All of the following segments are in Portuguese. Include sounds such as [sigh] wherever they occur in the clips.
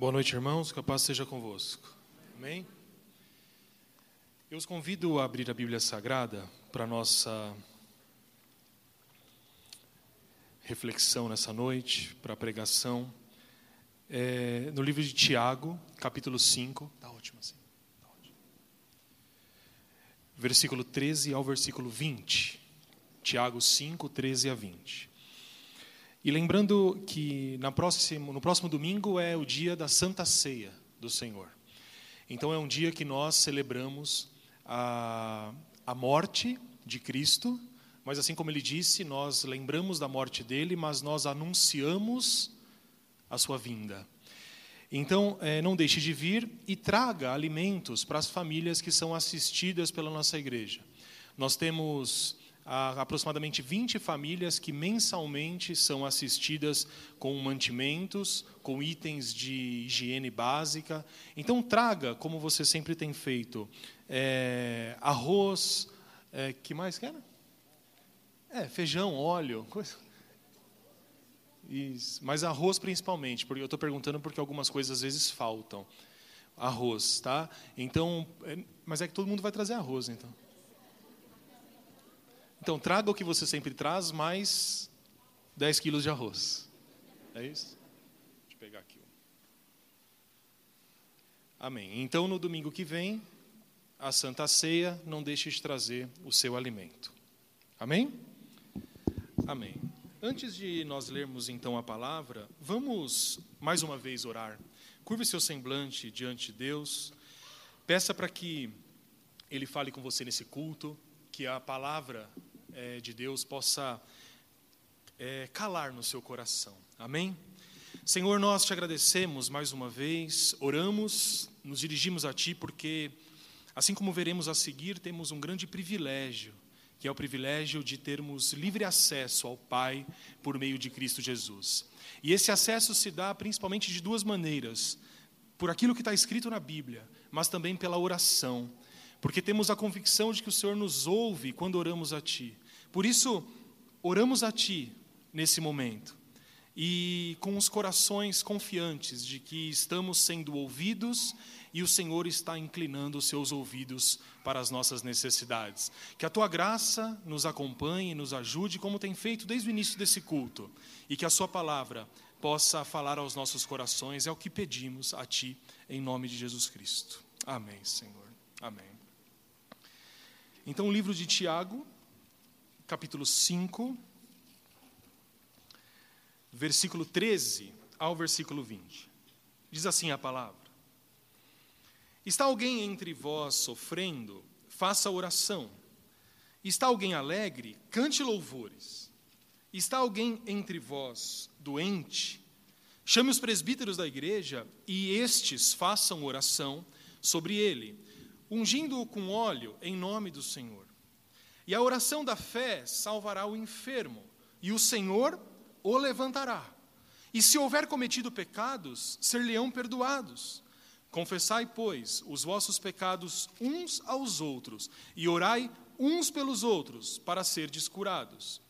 Boa noite, irmãos. Que a paz seja convosco. Amém? Eu os convido a abrir a Bíblia Sagrada para nossa reflexão nessa noite, para a pregação. É, no livro de Tiago, capítulo 5. Está ótimo assim. Tá ótimo. Versículo 13 ao versículo 20. Tiago 5, 13 a 20. E lembrando que próxima, no próximo domingo é o dia da Santa Ceia do Senhor. Então é um dia que nós celebramos a, a morte de Cristo, mas assim como ele disse, nós lembramos da morte dele, mas nós anunciamos a sua vinda. Então, é, não deixe de vir e traga alimentos para as famílias que são assistidas pela nossa igreja. Nós temos há aproximadamente 20 famílias que mensalmente são assistidas com mantimentos, com itens de higiene básica. Então, traga, como você sempre tem feito, é, arroz, é, que mais quer? É, feijão, óleo, coisa. Isso. Mas arroz principalmente, porque eu estou perguntando porque algumas coisas às vezes faltam. Arroz, tá? Então, é, mas é que todo mundo vai trazer arroz, então. Então, traga o que você sempre traz, mais 10 quilos de arroz. É isso? Deixa eu pegar aqui. Amém. Então, no domingo que vem, a Santa Ceia, não deixe de trazer o seu alimento. Amém? Amém. Antes de nós lermos então a palavra, vamos mais uma vez orar. Curve seu semblante diante de Deus. Peça para que Ele fale com você nesse culto, que a palavra é, de Deus possa é, calar no seu coração. Amém? Senhor, nós te agradecemos mais uma vez, oramos, nos dirigimos a Ti, porque, assim como veremos a seguir, temos um grande privilégio, que é o privilégio de termos livre acesso ao Pai por meio de Cristo Jesus. E esse acesso se dá principalmente de duas maneiras: por aquilo que está escrito na Bíblia, mas também pela oração porque temos a convicção de que o Senhor nos ouve quando oramos a Ti. Por isso, oramos a Ti nesse momento e com os corações confiantes de que estamos sendo ouvidos e o Senhor está inclinando os seus ouvidos para as nossas necessidades. Que a tua graça nos acompanhe e nos ajude, como tem feito desde o início desse culto, e que a Sua palavra possa falar aos nossos corações, é o que pedimos a Ti, em nome de Jesus Cristo. Amém, Senhor. Amém. Então, o livro de Tiago, capítulo 5, versículo 13 ao versículo 20. Diz assim a palavra: Está alguém entre vós sofrendo? Faça oração. Está alguém alegre? Cante louvores. Está alguém entre vós doente? Chame os presbíteros da igreja e estes façam oração sobre ele ungindo-o com óleo em nome do Senhor. E a oração da fé salvará o enfermo, e o Senhor o levantará. E se houver cometido pecados, ser-lhe-ão perdoados. Confessai, pois, os vossos pecados uns aos outros, e orai uns pelos outros, para serdes curados.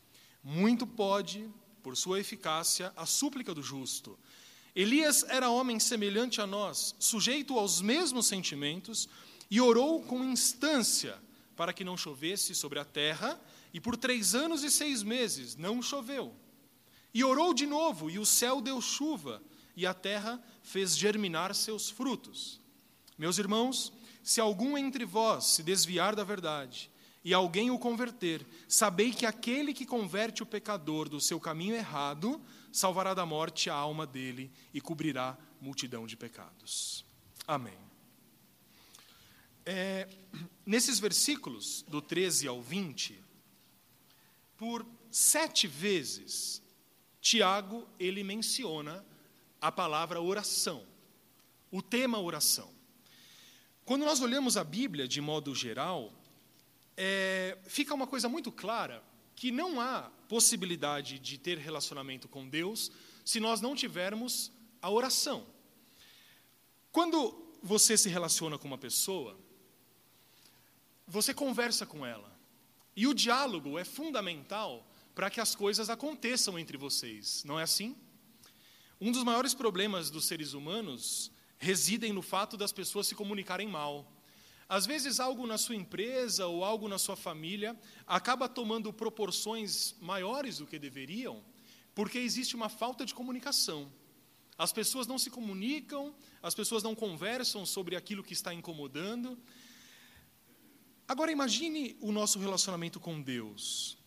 Muito pode, por sua eficácia, a súplica do justo. Elias era homem semelhante a nós, sujeito aos mesmos sentimentos, e orou com instância para que não chovesse sobre a terra, e por três anos e seis meses não choveu. E orou de novo, e o céu deu chuva, e a terra fez germinar seus frutos. Meus irmãos, se algum entre vós se desviar da verdade, e alguém o converter, sabei que aquele que converte o pecador do seu caminho errado, salvará da morte a alma dele e cobrirá multidão de pecados. Amém. É, nesses versículos, do 13 ao 20, por sete vezes, Tiago ele menciona a palavra oração, o tema oração. Quando nós olhamos a Bíblia de modo geral, é, fica uma coisa muito clara que não há possibilidade de ter relacionamento com Deus se nós não tivermos a oração. Quando você se relaciona com uma pessoa, você conversa com ela. E o diálogo é fundamental para que as coisas aconteçam entre vocês, não é assim? Um dos maiores problemas dos seres humanos residem no fato das pessoas se comunicarem mal. Às vezes, algo na sua empresa ou algo na sua família acaba tomando proporções maiores do que deveriam, porque existe uma falta de comunicação. As pessoas não se comunicam, as pessoas não conversam sobre aquilo que está incomodando. Agora, imagine o nosso relacionamento com Deus.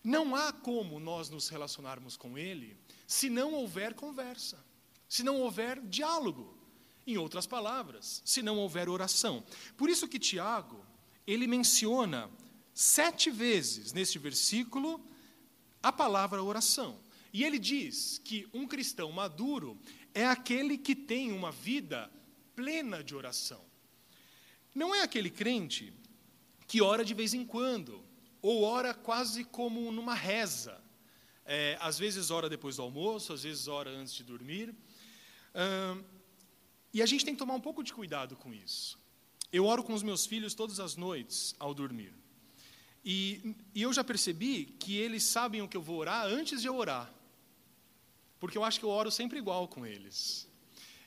Não há como nós nos relacionarmos com Ele se não houver conversa, se não houver diálogo. Em outras palavras, se não houver oração. Por isso que Tiago, ele menciona sete vezes neste versículo a palavra oração. E ele diz que um cristão maduro é aquele que tem uma vida plena de oração. Não é aquele crente que ora de vez em quando, ou ora quase como numa reza, é, às vezes ora depois do almoço, às vezes ora antes de dormir. e a gente tem que tomar um pouco de cuidado com isso. Eu oro com os meus filhos todas as noites ao dormir. E, e eu já percebi que eles sabem o que eu vou orar antes de eu orar. Porque eu acho que eu oro sempre igual com eles.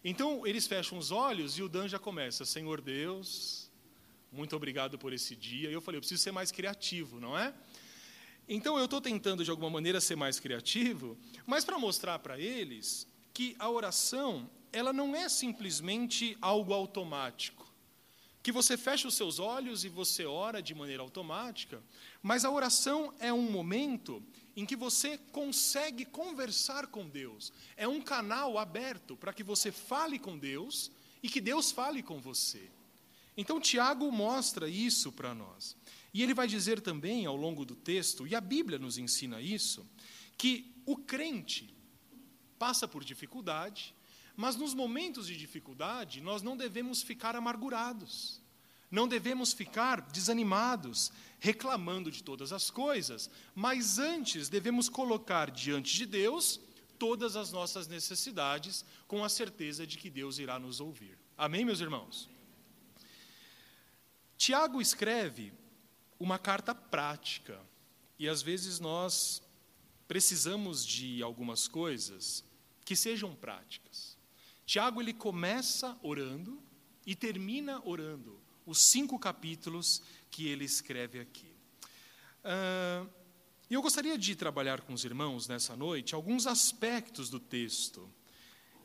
Então, eles fecham os olhos e o Dan já começa: Senhor Deus, muito obrigado por esse dia. E eu falei: eu preciso ser mais criativo, não é? Então eu estou tentando de alguma maneira ser mais criativo, mas para mostrar para eles que a oração ela não é simplesmente algo automático, que você fecha os seus olhos e você ora de maneira automática, mas a oração é um momento em que você consegue conversar com Deus, é um canal aberto para que você fale com Deus e que Deus fale com você. Então Tiago mostra isso para nós. E ele vai dizer também ao longo do texto, e a Bíblia nos ensina isso, que o crente passa por dificuldade, mas nos momentos de dificuldade nós não devemos ficar amargurados, não devemos ficar desanimados, reclamando de todas as coisas, mas antes devemos colocar diante de Deus todas as nossas necessidades, com a certeza de que Deus irá nos ouvir. Amém, meus irmãos? Tiago escreve uma carta prática. E às vezes nós precisamos de algumas coisas que sejam práticas. Tiago ele começa orando e termina orando os cinco capítulos que ele escreve aqui. Uh, eu gostaria de trabalhar com os irmãos nessa noite alguns aspectos do texto.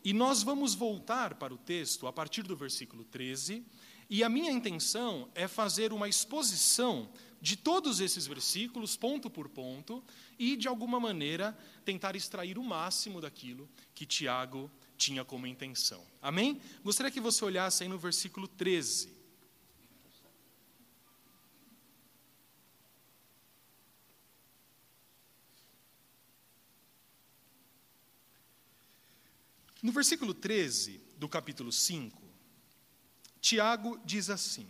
E nós vamos voltar para o texto a partir do versículo 13, e a minha intenção é fazer uma exposição de todos esses versículos, ponto por ponto, e, de alguma maneira, tentar extrair o máximo daquilo que Tiago tinha como intenção. Amém? Gostaria que você olhasse aí no versículo 13. No versículo 13 do capítulo 5, Tiago diz assim: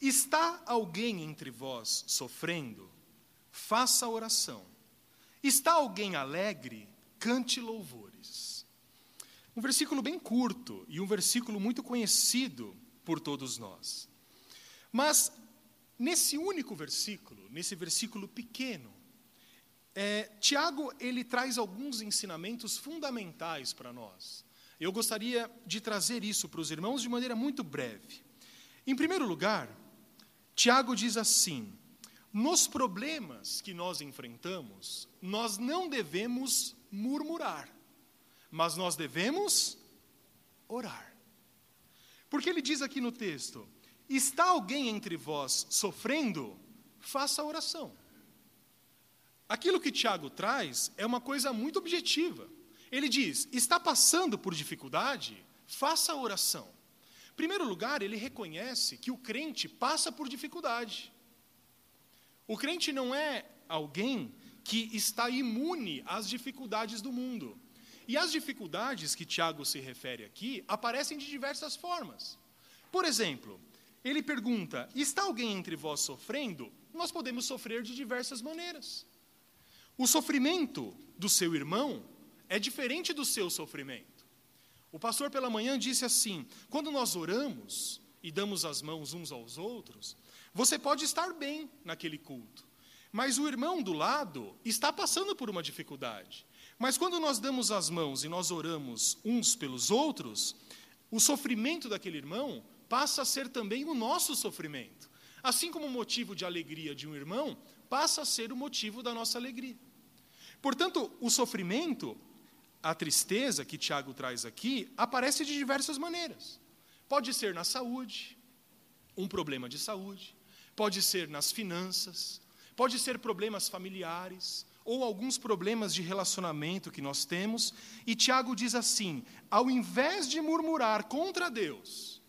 Está alguém entre vós sofrendo? Faça oração. Está alguém alegre? Cante louvores. Um versículo bem curto e um versículo muito conhecido por todos nós. Mas, nesse único versículo, nesse versículo pequeno, é, Tiago ele traz alguns ensinamentos fundamentais para nós. Eu gostaria de trazer isso para os irmãos de maneira muito breve. Em primeiro lugar, Tiago diz assim: nos problemas que nós enfrentamos, nós não devemos murmurar, mas nós devemos orar. Porque ele diz aqui no texto: está alguém entre vós sofrendo? Faça oração. Aquilo que Tiago traz é uma coisa muito objetiva. Ele diz: está passando por dificuldade? Faça oração. Em primeiro lugar, ele reconhece que o crente passa por dificuldade. O crente não é alguém que está imune às dificuldades do mundo. E as dificuldades que Tiago se refere aqui aparecem de diversas formas. Por exemplo, ele pergunta: está alguém entre vós sofrendo? Nós podemos sofrer de diversas maneiras. O sofrimento do seu irmão é diferente do seu sofrimento. O pastor pela manhã disse assim: quando nós oramos e damos as mãos uns aos outros, você pode estar bem naquele culto, mas o irmão do lado está passando por uma dificuldade. Mas quando nós damos as mãos e nós oramos uns pelos outros, o sofrimento daquele irmão passa a ser também o nosso sofrimento. Assim como o motivo de alegria de um irmão passa a ser o motivo da nossa alegria. Portanto, o sofrimento, a tristeza que Tiago traz aqui, aparece de diversas maneiras. Pode ser na saúde, um problema de saúde, pode ser nas finanças, pode ser problemas familiares, ou alguns problemas de relacionamento que nós temos, e Tiago diz assim: ao invés de murmurar contra Deus,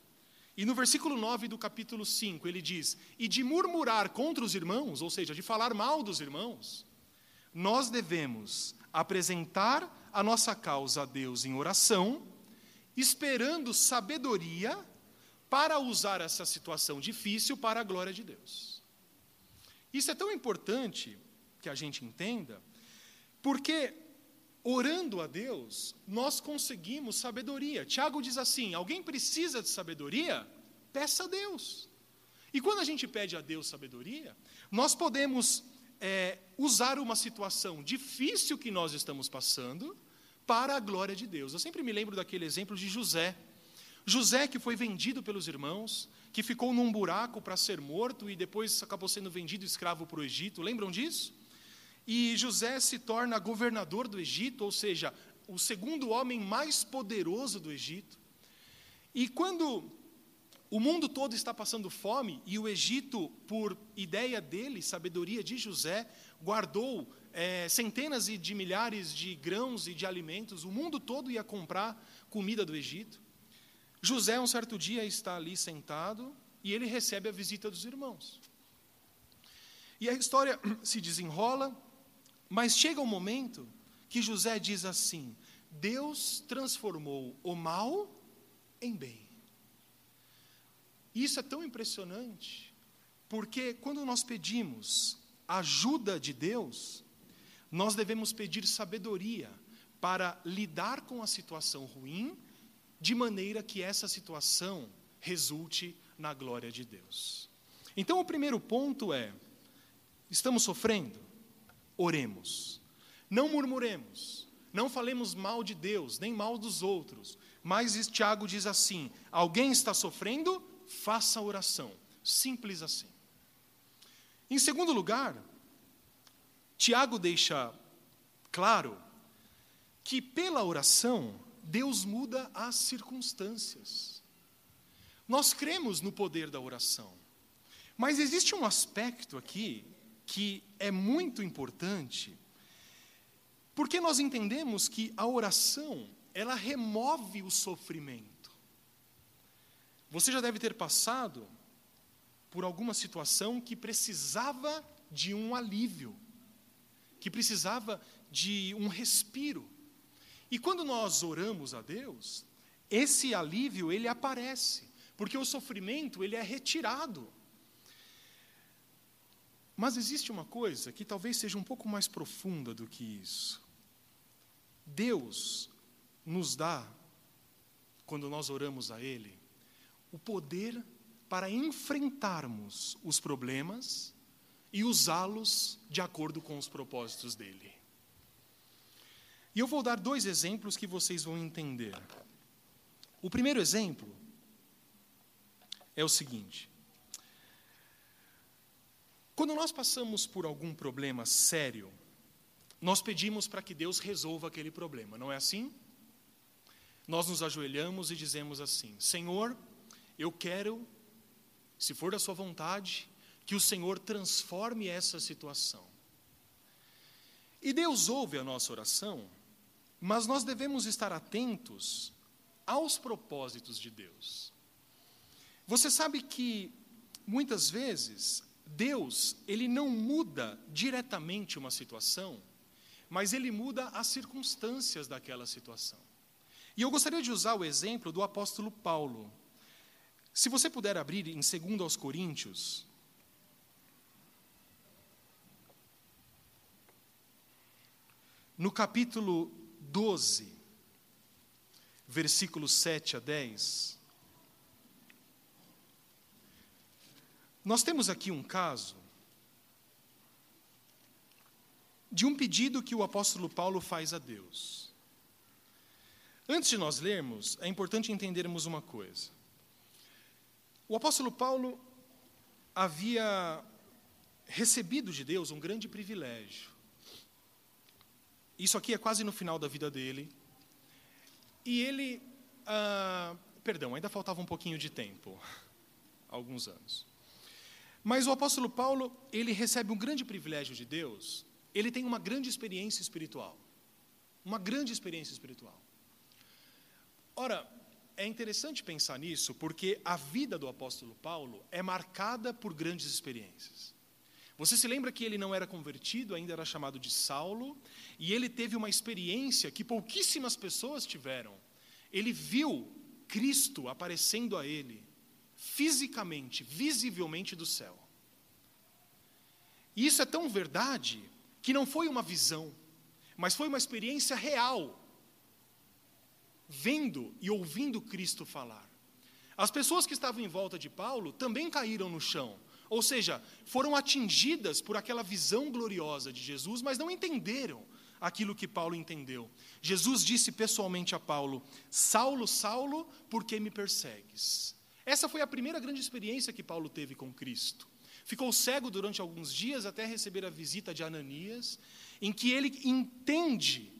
e no versículo 9 do capítulo 5 ele diz: e de murmurar contra os irmãos, ou seja, de falar mal dos irmãos, nós devemos apresentar a nossa causa a Deus em oração, esperando sabedoria para usar essa situação difícil para a glória de Deus. Isso é tão importante que a gente entenda, porque orando a Deus, nós conseguimos sabedoria. Tiago diz assim: alguém precisa de sabedoria? Peça a Deus. E quando a gente pede a Deus sabedoria, nós podemos é, usar uma situação difícil que nós estamos passando para a glória de Deus. Eu sempre me lembro daquele exemplo de José. José, que foi vendido pelos irmãos, que ficou num buraco para ser morto e depois acabou sendo vendido escravo para o Egito. Lembram disso? E José se torna governador do Egito, ou seja, o segundo homem mais poderoso do Egito. E quando o mundo todo está passando fome e o Egito, por ideia dele, sabedoria de José, guardou é, centenas de milhares de grãos e de alimentos, o mundo todo ia comprar comida do Egito. José, um certo dia, está ali sentado e ele recebe a visita dos irmãos. E a história [clears throat] se desenrola, mas chega um momento que José diz assim: Deus transformou o mal em bem. Isso é tão impressionante, porque quando nós pedimos ajuda de Deus, nós devemos pedir sabedoria para lidar com a situação ruim, de maneira que essa situação resulte na glória de Deus. Então, o primeiro ponto é: estamos sofrendo? oremos. Não murmuremos, não falemos mal de Deus, nem mal dos outros. Mas Tiago diz assim: alguém está sofrendo, faça oração. Simples assim. Em segundo lugar, Tiago deixa claro que pela oração Deus muda as circunstâncias. Nós cremos no poder da oração, mas existe um aspecto aqui que é muito importante, porque nós entendemos que a oração, ela remove o sofrimento. Você já deve ter passado por alguma situação que precisava de um alívio, que precisava de um respiro. E quando nós oramos a Deus, esse alívio ele aparece, porque o sofrimento ele é retirado. Mas existe uma coisa que talvez seja um pouco mais profunda do que isso. Deus nos dá, quando nós oramos a Ele, o poder para enfrentarmos os problemas e usá-los de acordo com os propósitos dele. E eu vou dar dois exemplos que vocês vão entender. O primeiro exemplo é o seguinte: quando nós passamos por algum problema sério, nós pedimos para que Deus resolva aquele problema, não é assim? Nós nos ajoelhamos e dizemos assim: Senhor, eu quero, se for da Sua vontade, que o Senhor transforme essa situação. E Deus ouve a nossa oração, mas nós devemos estar atentos aos propósitos de Deus. Você sabe que, muitas vezes, Deus, ele não muda diretamente uma situação, mas ele muda as circunstâncias daquela situação. E eu gostaria de usar o exemplo do apóstolo Paulo. Se você puder abrir em 2 aos Coríntios, no capítulo 12, versículos 7 a 10. Nós temos aqui um caso de um pedido que o apóstolo Paulo faz a Deus. Antes de nós lermos, é importante entendermos uma coisa. O apóstolo Paulo havia recebido de Deus um grande privilégio. Isso aqui é quase no final da vida dele. E ele. Ah, perdão, ainda faltava um pouquinho de tempo [laughs] alguns anos. Mas o apóstolo Paulo, ele recebe um grande privilégio de Deus, ele tem uma grande experiência espiritual. Uma grande experiência espiritual. Ora, é interessante pensar nisso, porque a vida do apóstolo Paulo é marcada por grandes experiências. Você se lembra que ele não era convertido, ainda era chamado de Saulo, e ele teve uma experiência que pouquíssimas pessoas tiveram. Ele viu Cristo aparecendo a ele, fisicamente, visivelmente do céu. E isso é tão verdade que não foi uma visão, mas foi uma experiência real, vendo e ouvindo Cristo falar. As pessoas que estavam em volta de Paulo também caíram no chão, ou seja, foram atingidas por aquela visão gloriosa de Jesus, mas não entenderam aquilo que Paulo entendeu. Jesus disse pessoalmente a Paulo: Saulo, Saulo, por que me persegues? Essa foi a primeira grande experiência que Paulo teve com Cristo. Ficou cego durante alguns dias até receber a visita de Ananias, em que ele entende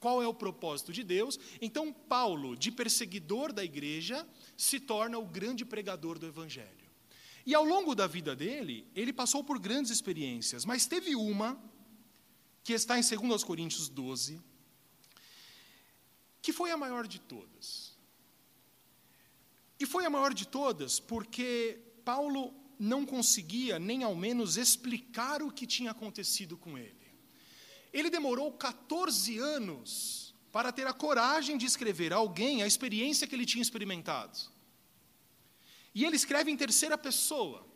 qual é o propósito de Deus. Então, Paulo, de perseguidor da igreja, se torna o grande pregador do evangelho. E ao longo da vida dele, ele passou por grandes experiências, mas teve uma que está em 2 Coríntios 12, que foi a maior de todas. E foi a maior de todas porque Paulo não conseguia nem ao menos explicar o que tinha acontecido com ele. Ele demorou 14 anos para ter a coragem de escrever a alguém a experiência que ele tinha experimentado. E ele escreve em terceira pessoa,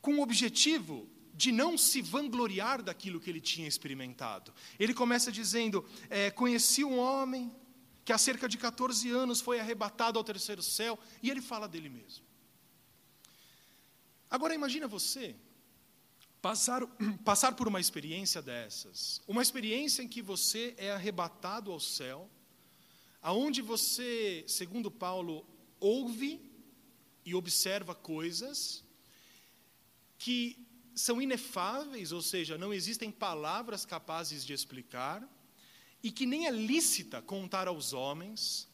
com o objetivo de não se vangloriar daquilo que ele tinha experimentado. Ele começa dizendo: é, Conheci um homem que há cerca de 14 anos foi arrebatado ao terceiro céu, e ele fala dele mesmo. Agora imagina você passar, [clears throat] passar por uma experiência dessas, uma experiência em que você é arrebatado ao céu, aonde você, segundo Paulo, ouve e observa coisas que são inefáveis, ou seja, não existem palavras capazes de explicar, e que nem é lícita contar aos homens.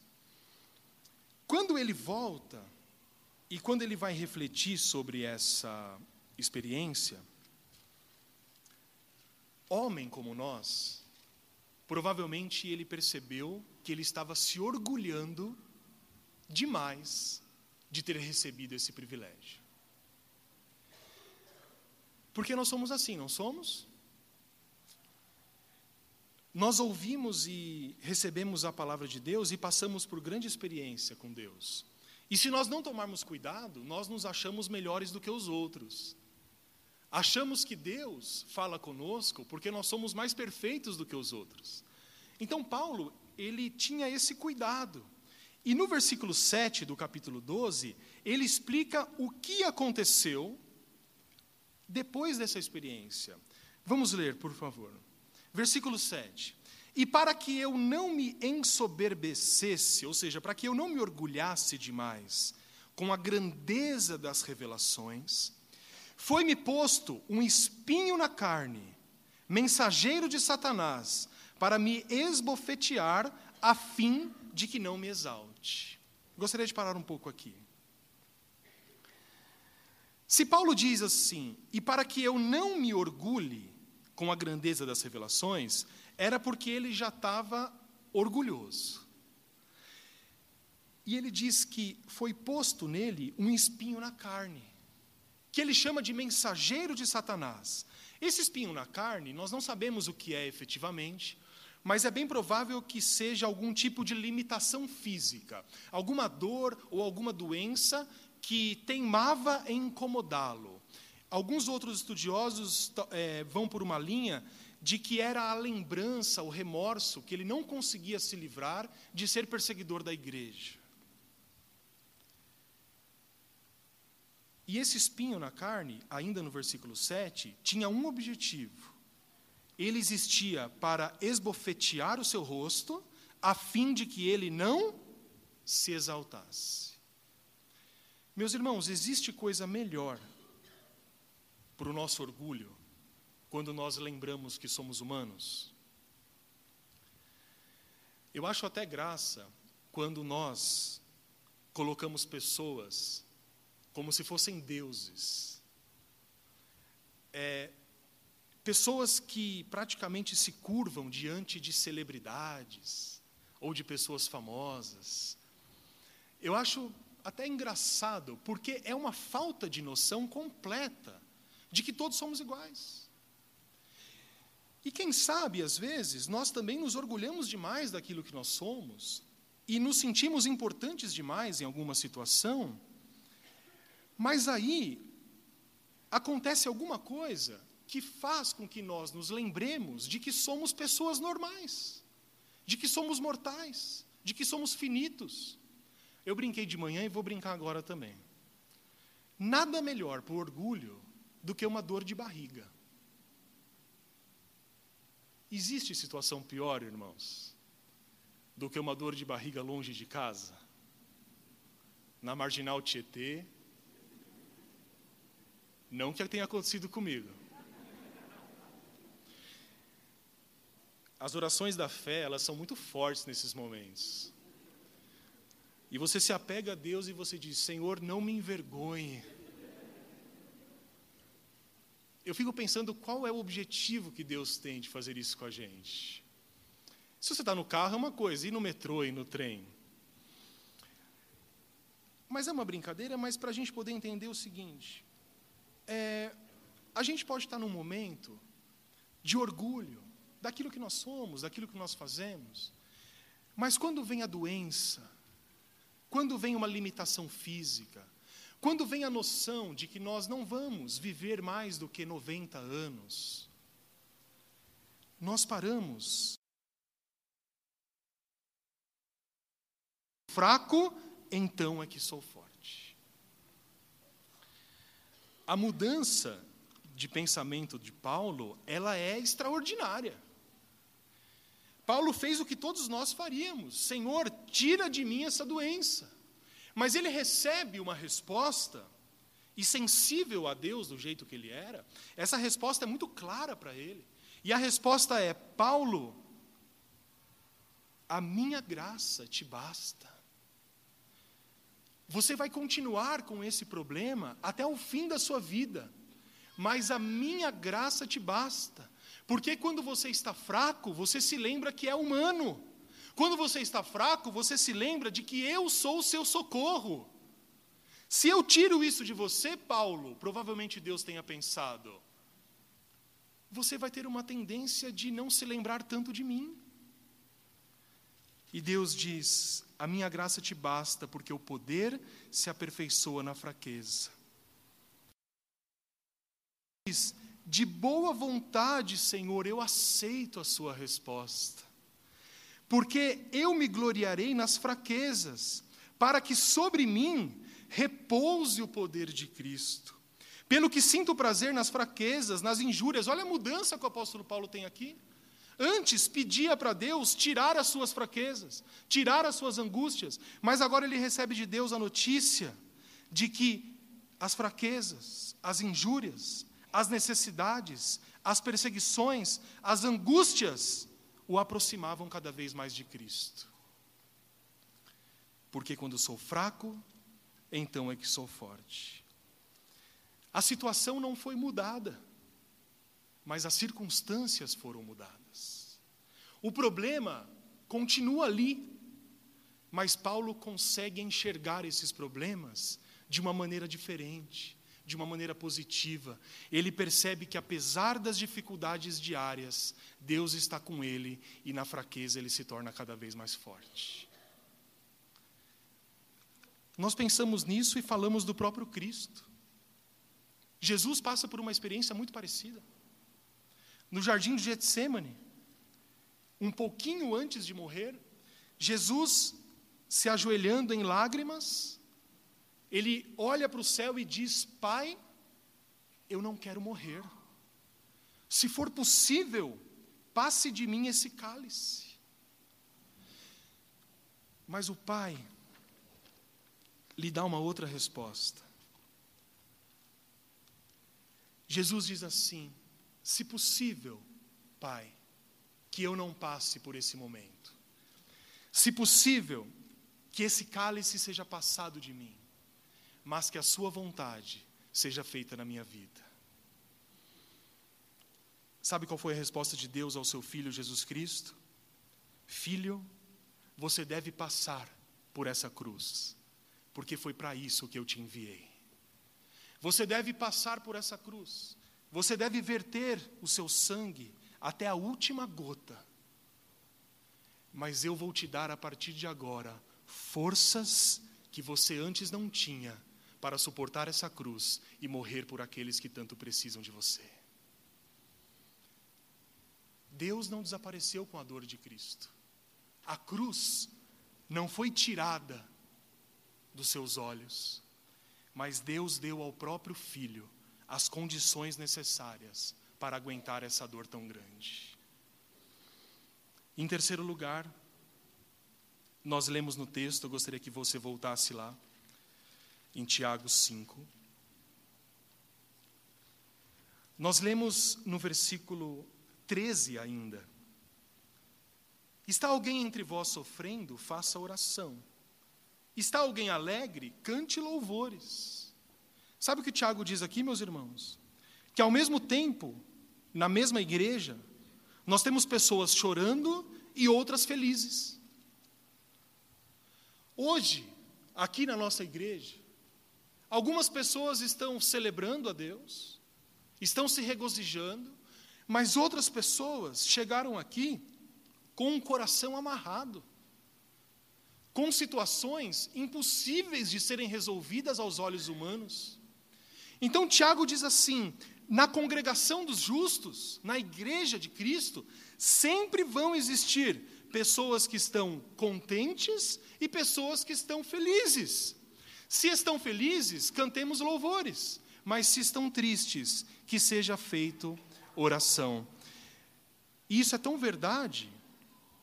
Quando ele volta, e quando ele vai refletir sobre essa experiência, homem como nós, provavelmente ele percebeu que ele estava se orgulhando demais de ter recebido esse privilégio. Porque nós somos assim, não somos? Nós ouvimos e recebemos a palavra de Deus e passamos por grande experiência com Deus. E se nós não tomarmos cuidado, nós nos achamos melhores do que os outros. Achamos que Deus fala conosco porque nós somos mais perfeitos do que os outros. Então, Paulo, ele tinha esse cuidado. E no versículo 7 do capítulo 12, ele explica o que aconteceu depois dessa experiência. Vamos ler, por favor. Versículo 7. E para que eu não me ensoberbecesse, ou seja, para que eu não me orgulhasse demais com a grandeza das revelações, foi-me posto um espinho na carne, mensageiro de Satanás, para me esbofetear, a fim de que não me exalte. Gostaria de parar um pouco aqui. Se Paulo diz assim, e para que eu não me orgulhe com a grandeza das revelações, era porque ele já estava orgulhoso. E ele diz que foi posto nele um espinho na carne, que ele chama de mensageiro de Satanás. Esse espinho na carne, nós não sabemos o que é efetivamente, mas é bem provável que seja algum tipo de limitação física, alguma dor ou alguma doença que teimava em incomodá-lo. Alguns outros estudiosos é, vão por uma linha de que era a lembrança, o remorso, que ele não conseguia se livrar de ser perseguidor da igreja. E esse espinho na carne, ainda no versículo 7, tinha um objetivo: ele existia para esbofetear o seu rosto, a fim de que ele não se exaltasse. Meus irmãos, existe coisa melhor para o nosso orgulho quando nós lembramos que somos humanos? Eu acho até graça quando nós colocamos pessoas como se fossem deuses. É, pessoas que praticamente se curvam diante de celebridades ou de pessoas famosas. Eu acho até engraçado, porque é uma falta de noção completa de que todos somos iguais. E quem sabe, às vezes, nós também nos orgulhamos demais daquilo que nós somos e nos sentimos importantes demais em alguma situação, mas aí acontece alguma coisa que faz com que nós nos lembremos de que somos pessoas normais, de que somos mortais, de que somos finitos. Eu brinquei de manhã e vou brincar agora também. Nada melhor para o orgulho do que uma dor de barriga. Existe situação pior, irmãos, do que uma dor de barriga longe de casa? Na marginal Tietê. Não que tenha acontecido comigo. As orações da fé, elas são muito fortes nesses momentos. E você se apega a Deus e você diz: Senhor, não me envergonhe. Eu fico pensando qual é o objetivo que Deus tem de fazer isso com a gente. Se você está no carro é uma coisa, e no metrô e no trem. Mas é uma brincadeira, mas para a gente poder entender o seguinte: é, a gente pode estar num momento de orgulho daquilo que nós somos, daquilo que nós fazemos, mas quando vem a doença, quando vem uma limitação física, quando vem a noção de que nós não vamos viver mais do que 90 anos, nós paramos. Fraco, então é que sou forte. A mudança de pensamento de Paulo, ela é extraordinária. Paulo fez o que todos nós faríamos: Senhor, tira de mim essa doença. Mas ele recebe uma resposta, e sensível a Deus do jeito que ele era, essa resposta é muito clara para ele. E a resposta é: Paulo, a minha graça te basta. Você vai continuar com esse problema até o fim da sua vida, mas a minha graça te basta. Porque quando você está fraco, você se lembra que é humano. Quando você está fraco, você se lembra de que eu sou o seu socorro. Se eu tiro isso de você, Paulo, provavelmente Deus tenha pensado, você vai ter uma tendência de não se lembrar tanto de mim. E Deus diz: A minha graça te basta, porque o poder se aperfeiçoa na fraqueza. Diz: De boa vontade, Senhor, eu aceito a sua resposta porque eu me gloriarei nas fraquezas, para que sobre mim repouse o poder de Cristo. Pelo que sinto prazer nas fraquezas, nas injúrias. Olha a mudança que o apóstolo Paulo tem aqui. Antes pedia para Deus tirar as suas fraquezas, tirar as suas angústias, mas agora ele recebe de Deus a notícia de que as fraquezas, as injúrias, as necessidades, as perseguições, as angústias o aproximavam cada vez mais de Cristo. Porque quando sou fraco, então é que sou forte. A situação não foi mudada, mas as circunstâncias foram mudadas. O problema continua ali, mas Paulo consegue enxergar esses problemas de uma maneira diferente de uma maneira positiva. Ele percebe que, apesar das dificuldades diárias, Deus está com ele e na fraqueza ele se torna cada vez mais forte. Nós pensamos nisso e falamos do próprio Cristo. Jesus passa por uma experiência muito parecida. No jardim de Getsemane, um pouquinho antes de morrer, Jesus se ajoelhando em lágrimas, ele olha para o céu e diz: Pai, eu não quero morrer. Se for possível, passe de mim esse cálice. Mas o pai lhe dá uma outra resposta. Jesus diz assim: se possível, Pai, que eu não passe por esse momento. Se possível, que esse cálice seja passado de mim, mas que a Sua vontade seja feita na minha vida. Sabe qual foi a resposta de Deus ao seu filho Jesus Cristo? Filho, você deve passar por essa cruz, porque foi para isso que eu te enviei. Você deve passar por essa cruz, você deve verter o seu sangue até a última gota. Mas eu vou te dar a partir de agora forças que você antes não tinha para suportar essa cruz e morrer por aqueles que tanto precisam de você. Deus não desapareceu com a dor de Cristo. A cruz não foi tirada dos seus olhos, mas Deus deu ao próprio Filho as condições necessárias para aguentar essa dor tão grande. Em terceiro lugar, nós lemos no texto, eu gostaria que você voltasse lá, em Tiago 5. Nós lemos no versículo 13 ainda. Está alguém entre vós sofrendo? Faça oração. Está alguém alegre? Cante louvores. Sabe o que Tiago diz aqui, meus irmãos? Que ao mesmo tempo, na mesma igreja, nós temos pessoas chorando e outras felizes. Hoje, aqui na nossa igreja, algumas pessoas estão celebrando a Deus, estão se regozijando, mas outras pessoas chegaram aqui com um coração amarrado, com situações impossíveis de serem resolvidas aos olhos humanos. Então, Tiago diz assim: na congregação dos justos, na igreja de Cristo, sempre vão existir pessoas que estão contentes e pessoas que estão felizes. Se estão felizes, cantemos louvores, mas se estão tristes, que seja feito oração. E isso é tão verdade,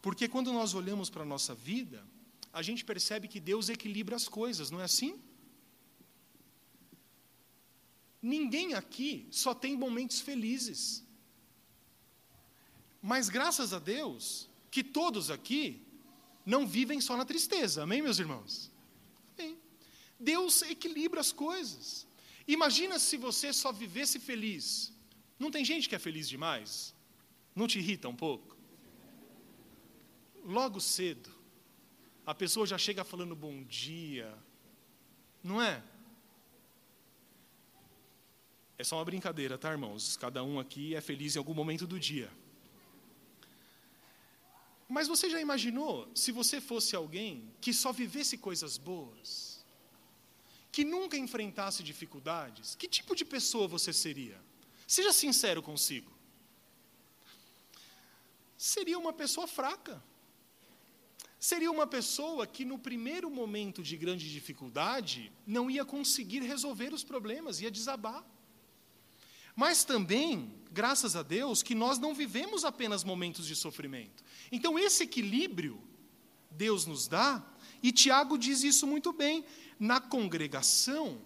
porque quando nós olhamos para a nossa vida, a gente percebe que Deus equilibra as coisas, não é assim? Ninguém aqui só tem momentos felizes. Mas graças a Deus, que todos aqui não vivem só na tristeza, amém, meus irmãos? Deus equilibra as coisas. Imagina se você só vivesse feliz. Não tem gente que é feliz demais? Não te irrita um pouco? Logo cedo, a pessoa já chega falando bom dia, não é? É só uma brincadeira, tá, irmãos? Cada um aqui é feliz em algum momento do dia. Mas você já imaginou se você fosse alguém que só vivesse coisas boas? Que nunca enfrentasse dificuldades? Que tipo de pessoa você seria? Seja sincero consigo. Seria uma pessoa fraca. Seria uma pessoa que, no primeiro momento de grande dificuldade, não ia conseguir resolver os problemas, ia desabar. Mas também, graças a Deus, que nós não vivemos apenas momentos de sofrimento. Então, esse equilíbrio Deus nos dá, e Tiago diz isso muito bem. Na congregação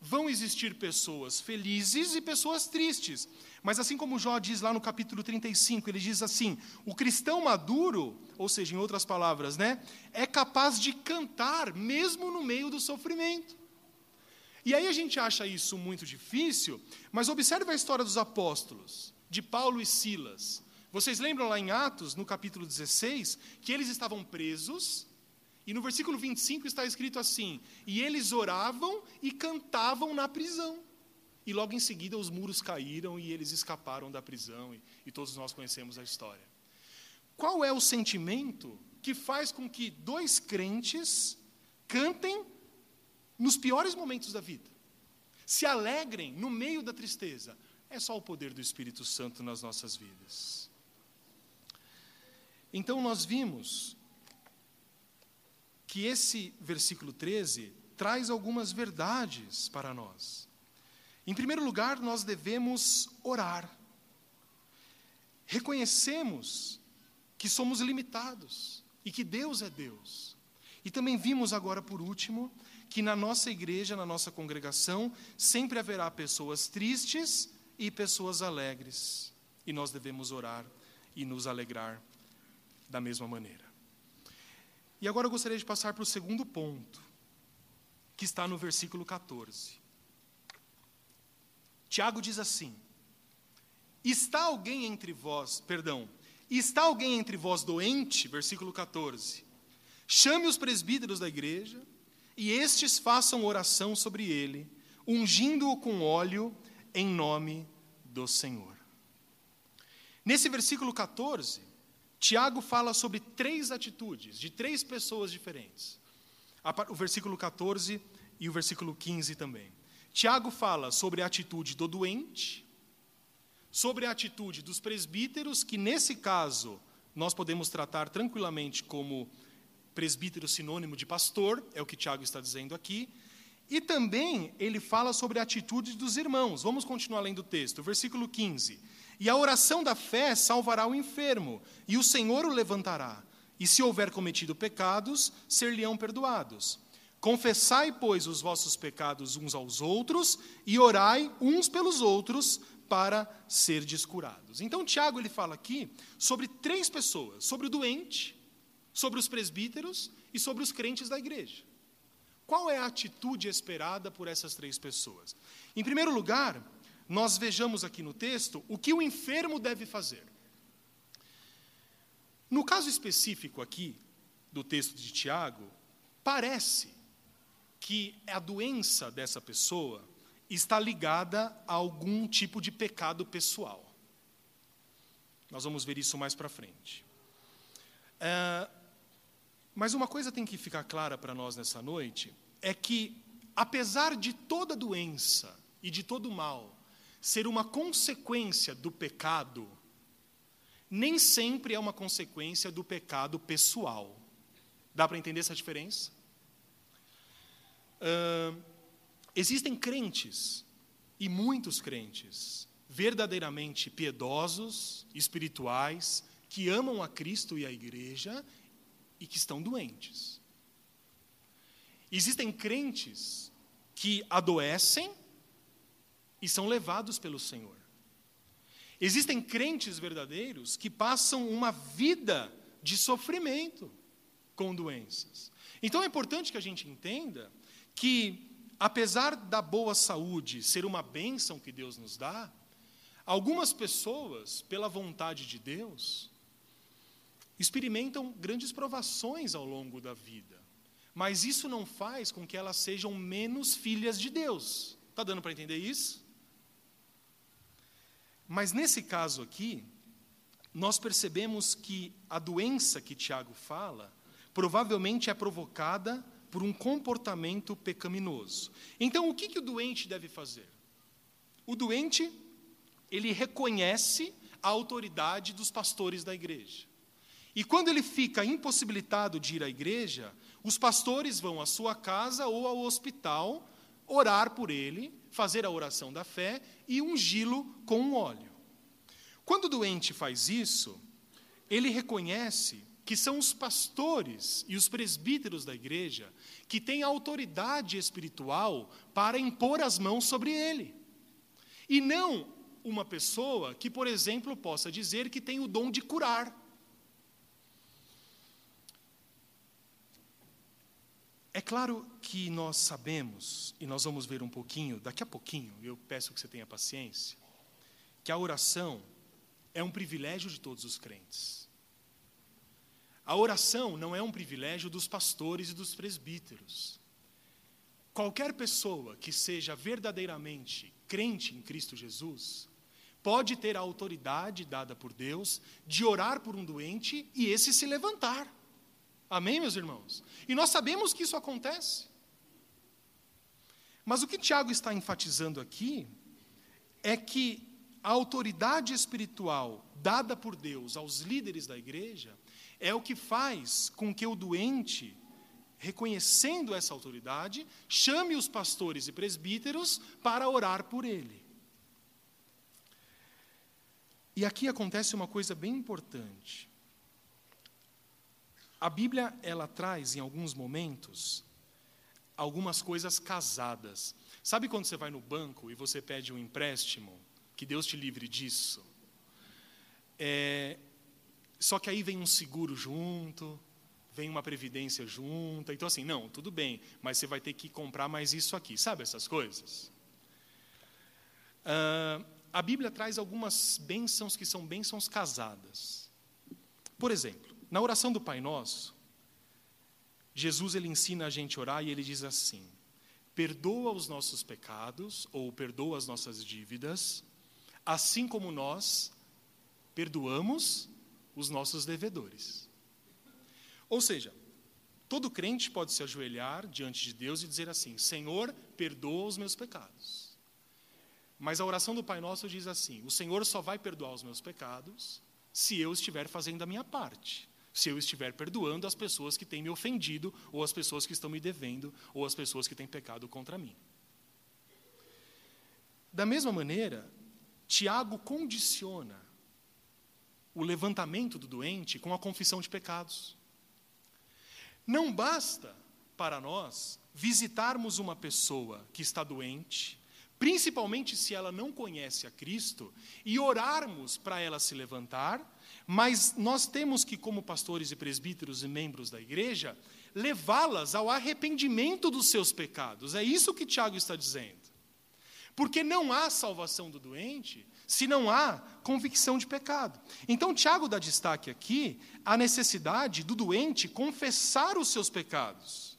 vão existir pessoas felizes e pessoas tristes. Mas assim como Jó diz lá no capítulo 35, ele diz assim: o cristão maduro, ou seja, em outras palavras, né, é capaz de cantar mesmo no meio do sofrimento. E aí a gente acha isso muito difícil, mas observe a história dos apóstolos, de Paulo e Silas. Vocês lembram lá em Atos, no capítulo 16, que eles estavam presos, e no versículo 25 está escrito assim: E eles oravam e cantavam na prisão. E logo em seguida os muros caíram e eles escaparam da prisão, e, e todos nós conhecemos a história. Qual é o sentimento que faz com que dois crentes cantem nos piores momentos da vida. Se alegrem no meio da tristeza. É só o poder do Espírito Santo nas nossas vidas. Então nós vimos que esse versículo 13 traz algumas verdades para nós. Em primeiro lugar, nós devemos orar. reconhecemos que somos limitados e que Deus é Deus. E também vimos agora, por último, que na nossa igreja, na nossa congregação, sempre haverá pessoas tristes e pessoas alegres. E nós devemos orar e nos alegrar da mesma maneira. E agora eu gostaria de passar para o segundo ponto, que está no versículo 14. Tiago diz assim: Está alguém entre vós, perdão, está alguém entre vós doente, versículo 14. Chame os presbíteros da igreja, e estes façam oração sobre ele, ungindo-o com óleo em nome do Senhor. Nesse versículo 14, Tiago fala sobre três atitudes de três pessoas diferentes. O versículo 14 e o versículo 15 também. Tiago fala sobre a atitude do doente, sobre a atitude dos presbíteros, que nesse caso nós podemos tratar tranquilamente como presbítero sinônimo de pastor, é o que Tiago está dizendo aqui. E também ele fala sobre a atitude dos irmãos. Vamos continuar lendo o texto, versículo 15. E a oração da fé salvará o enfermo, e o Senhor o levantará. E se houver cometido pecados, ser-lhe-ão perdoados. Confessai, pois, os vossos pecados uns aos outros, e orai uns pelos outros, para ser descurados. Então, Tiago ele fala aqui sobre três pessoas: sobre o doente, sobre os presbíteros e sobre os crentes da igreja. Qual é a atitude esperada por essas três pessoas? Em primeiro lugar, nós vejamos aqui no texto o que o enfermo deve fazer. No caso específico aqui do texto de Tiago, parece que a doença dessa pessoa está ligada a algum tipo de pecado pessoal. Nós vamos ver isso mais para frente. É, mas uma coisa tem que ficar clara para nós nessa noite: é que, apesar de toda doença e de todo mal ser uma consequência do pecado, nem sempre é uma consequência do pecado pessoal. Dá para entender essa diferença? Uh, existem crentes, e muitos crentes, verdadeiramente piedosos, espirituais, que amam a Cristo e a igreja e que estão doentes. Existem crentes que adoecem e são levados pelo Senhor. Existem crentes verdadeiros que passam uma vida de sofrimento com doenças. Então é importante que a gente entenda que, apesar da boa saúde ser uma bênção que Deus nos dá, algumas pessoas, pela vontade de Deus, experimentam grandes provações ao longo da vida. Mas isso não faz com que elas sejam menos filhas de Deus. Está dando para entender isso? Mas nesse caso aqui, nós percebemos que a doença que Tiago fala provavelmente é provocada por um comportamento pecaminoso. Então, o que, que o doente deve fazer? O doente, ele reconhece a autoridade dos pastores da igreja. E quando ele fica impossibilitado de ir à igreja, os pastores vão à sua casa ou ao hospital orar por ele, fazer a oração da fé e ungí-lo com um óleo. Quando o doente faz isso, ele reconhece que são os pastores e os presbíteros da igreja que têm autoridade espiritual para impor as mãos sobre ele. E não uma pessoa que, por exemplo, possa dizer que tem o dom de curar. É claro que nós sabemos, e nós vamos ver um pouquinho, daqui a pouquinho, eu peço que você tenha paciência, que a oração é um privilégio de todos os crentes. A oração não é um privilégio dos pastores e dos presbíteros. Qualquer pessoa que seja verdadeiramente crente em Cristo Jesus pode ter a autoridade dada por Deus de orar por um doente e esse se levantar. Amém, meus irmãos? E nós sabemos que isso acontece. Mas o que Tiago está enfatizando aqui é que a autoridade espiritual dada por Deus aos líderes da igreja é o que faz com que o doente, reconhecendo essa autoridade, chame os pastores e presbíteros para orar por ele. E aqui acontece uma coisa bem importante. A Bíblia ela traz em alguns momentos algumas coisas casadas. Sabe quando você vai no banco e você pede um empréstimo? Que Deus te livre disso. É, só que aí vem um seguro junto, vem uma previdência junta. Então, assim, não, tudo bem, mas você vai ter que comprar mais isso aqui. Sabe essas coisas? Ah, a Bíblia traz algumas bênçãos que são bênçãos casadas. Por exemplo, na oração do Pai Nosso, Jesus ele ensina a gente a orar e ele diz assim: perdoa os nossos pecados ou perdoa as nossas dívidas, assim como nós perdoamos os nossos devedores. Ou seja, todo crente pode se ajoelhar diante de Deus e dizer assim: Senhor, perdoa os meus pecados. Mas a oração do Pai Nosso diz assim: O Senhor só vai perdoar os meus pecados se eu estiver fazendo a minha parte se eu estiver perdoando as pessoas que têm me ofendido, ou as pessoas que estão me devendo, ou as pessoas que têm pecado contra mim. Da mesma maneira, Tiago condiciona o levantamento do doente com a confissão de pecados. Não basta para nós visitarmos uma pessoa que está doente, principalmente se ela não conhece a Cristo, e orarmos para ela se levantar mas nós temos que, como pastores e presbíteros e membros da igreja, levá-las ao arrependimento dos seus pecados. É isso que Tiago está dizendo. Porque não há salvação do doente se não há convicção de pecado. Então, Tiago dá destaque aqui à necessidade do doente confessar os seus pecados.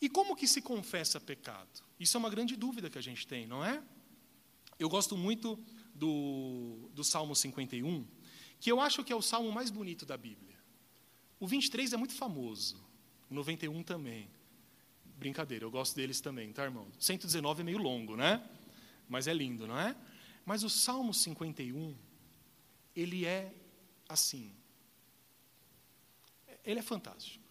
E como que se confessa pecado? Isso é uma grande dúvida que a gente tem, não é? Eu gosto muito do, do Salmo 51, que eu acho que é o salmo mais bonito da Bíblia. O 23 é muito famoso, o 91 também. Brincadeira, eu gosto deles também, tá, irmão? 119 é meio longo, né? Mas é lindo, não é? Mas o Salmo 51, ele é assim. Ele é fantástico.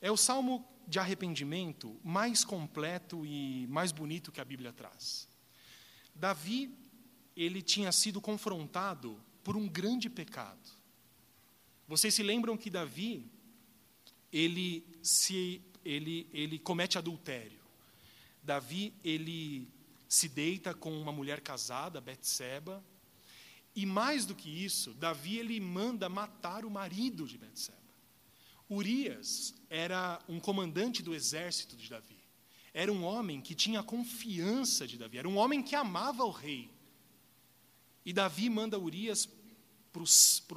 É o salmo de arrependimento mais completo e mais bonito que a Bíblia traz. Davi, ele tinha sido confrontado por um grande pecado. Vocês se lembram que Davi ele se ele ele comete adultério. Davi ele se deita com uma mulher casada, Betseba, e mais do que isso, Davi ele manda matar o marido de Betseba. Urias era um comandante do exército de Davi. Era um homem que tinha confiança de Davi, era um homem que amava o rei. E Davi manda Urias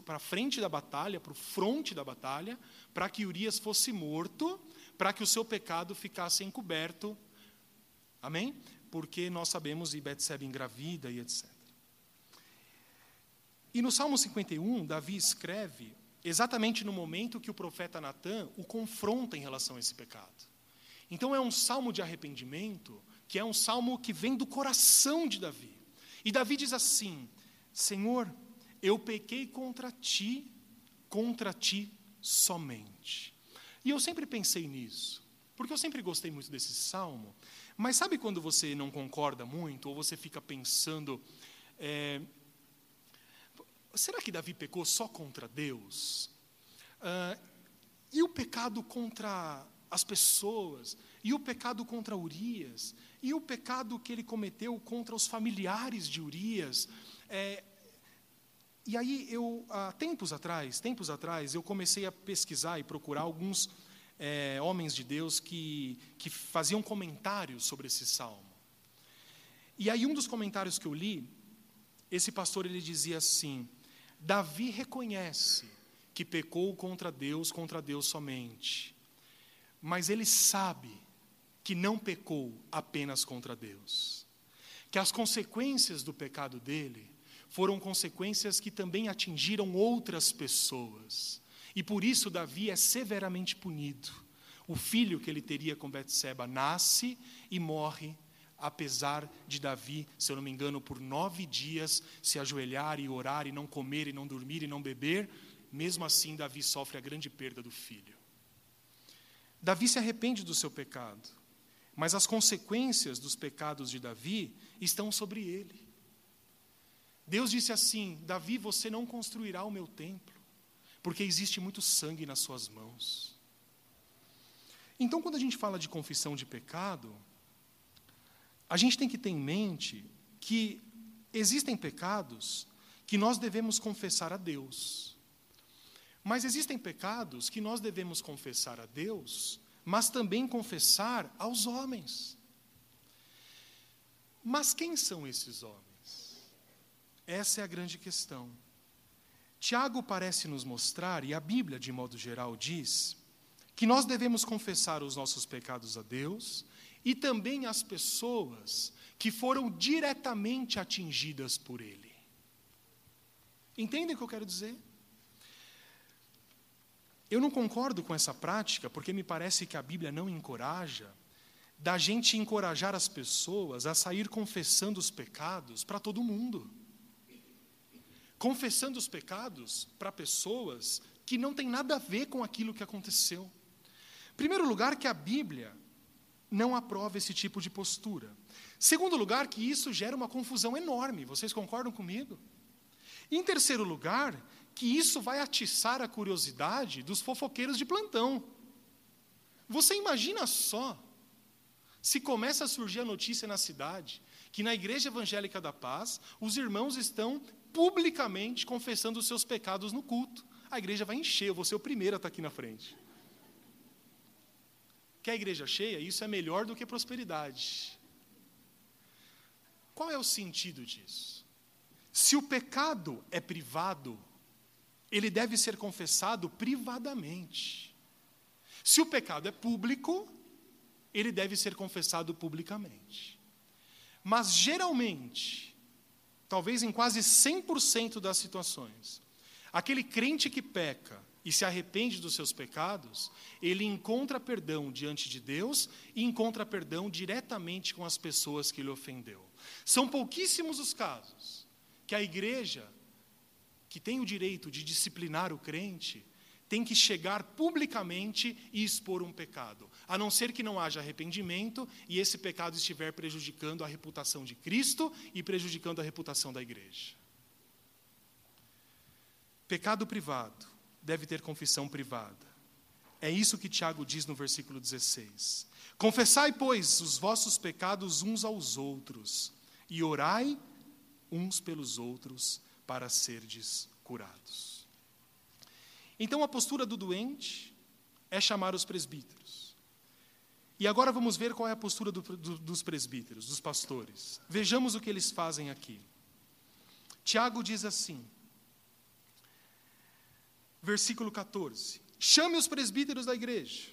para a frente da batalha, para o fronte da batalha, para que Urias fosse morto, para que o seu pecado ficasse encoberto. Amém? Porque nós sabemos, e Betseba engravida e etc. E no Salmo 51, Davi escreve exatamente no momento que o profeta Natan o confronta em relação a esse pecado. Então é um salmo de arrependimento, que é um salmo que vem do coração de Davi. E Davi diz assim: Senhor, eu pequei contra ti, contra ti somente. E eu sempre pensei nisso, porque eu sempre gostei muito desse salmo. Mas sabe quando você não concorda muito, ou você fica pensando, é, será que Davi pecou só contra Deus? Ah, e o pecado contra as pessoas? E o pecado contra Urias? E o pecado que ele cometeu contra os familiares de Urias? É, e aí eu, há tempos atrás, tempos atrás, eu comecei a pesquisar e procurar alguns é, homens de Deus que, que faziam comentários sobre esse salmo. E aí um dos comentários que eu li, esse pastor ele dizia assim: Davi reconhece que pecou contra Deus, contra Deus somente, mas ele sabe que não pecou apenas contra Deus, que as consequências do pecado dele foram consequências que também atingiram outras pessoas. E por isso Davi é severamente punido. O filho que ele teria com Betseba nasce e morre, apesar de Davi, se eu não me engano, por nove dias se ajoelhar e orar e não comer e não dormir e não beber, mesmo assim Davi sofre a grande perda do filho. Davi se arrepende do seu pecado, mas as consequências dos pecados de Davi estão sobre ele. Deus disse assim: Davi, você não construirá o meu templo, porque existe muito sangue nas suas mãos. Então, quando a gente fala de confissão de pecado, a gente tem que ter em mente que existem pecados que nós devemos confessar a Deus. Mas existem pecados que nós devemos confessar a Deus, mas também confessar aos homens. Mas quem são esses homens? Essa é a grande questão. Tiago parece nos mostrar, e a Bíblia, de modo geral, diz, que nós devemos confessar os nossos pecados a Deus e também às pessoas que foram diretamente atingidas por Ele. Entendem o que eu quero dizer? Eu não concordo com essa prática, porque me parece que a Bíblia não encoraja da gente encorajar as pessoas a sair confessando os pecados para todo mundo. Confessando os pecados para pessoas que não têm nada a ver com aquilo que aconteceu. Primeiro lugar, que a Bíblia não aprova esse tipo de postura. Segundo lugar, que isso gera uma confusão enorme. Vocês concordam comigo? Em terceiro lugar, que isso vai atiçar a curiosidade dos fofoqueiros de plantão. Você imagina só se começa a surgir a notícia na cidade que na Igreja Evangélica da Paz os irmãos estão publicamente confessando os seus pecados no culto, a igreja vai encher, eu vou ser o primeiro a estar aqui na frente. Quer a igreja cheia? Isso é melhor do que prosperidade. Qual é o sentido disso? Se o pecado é privado, ele deve ser confessado privadamente. Se o pecado é público, ele deve ser confessado publicamente. Mas, geralmente, talvez em quase 100% das situações, aquele crente que peca e se arrepende dos seus pecados, ele encontra perdão diante de Deus e encontra perdão diretamente com as pessoas que ele ofendeu. São pouquíssimos os casos que a igreja, que tem o direito de disciplinar o crente, tem que chegar publicamente e expor um pecado, a não ser que não haja arrependimento e esse pecado estiver prejudicando a reputação de Cristo e prejudicando a reputação da igreja. Pecado privado deve ter confissão privada. É isso que Tiago diz no versículo 16. Confessai, pois, os vossos pecados uns aos outros e orai uns pelos outros para serdes curados. Então a postura do doente é chamar os presbíteros. E agora vamos ver qual é a postura do, do, dos presbíteros, dos pastores. Vejamos o que eles fazem aqui. Tiago diz assim, versículo 14: Chame os presbíteros da igreja,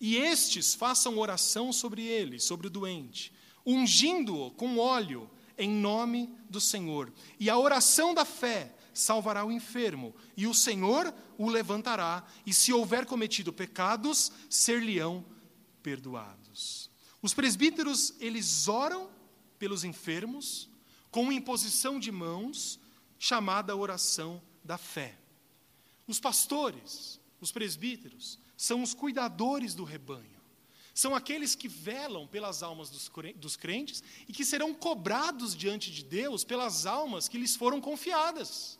e estes façam oração sobre ele, sobre o doente, ungindo-o com óleo em nome do Senhor. E a oração da fé salvará o enfermo, e o Senhor o levantará, e se houver cometido pecados, ser-lhe-ão. Os presbíteros, eles oram pelos enfermos com imposição de mãos, chamada oração da fé. Os pastores, os presbíteros, são os cuidadores do rebanho. São aqueles que velam pelas almas dos crentes e que serão cobrados diante de Deus pelas almas que lhes foram confiadas.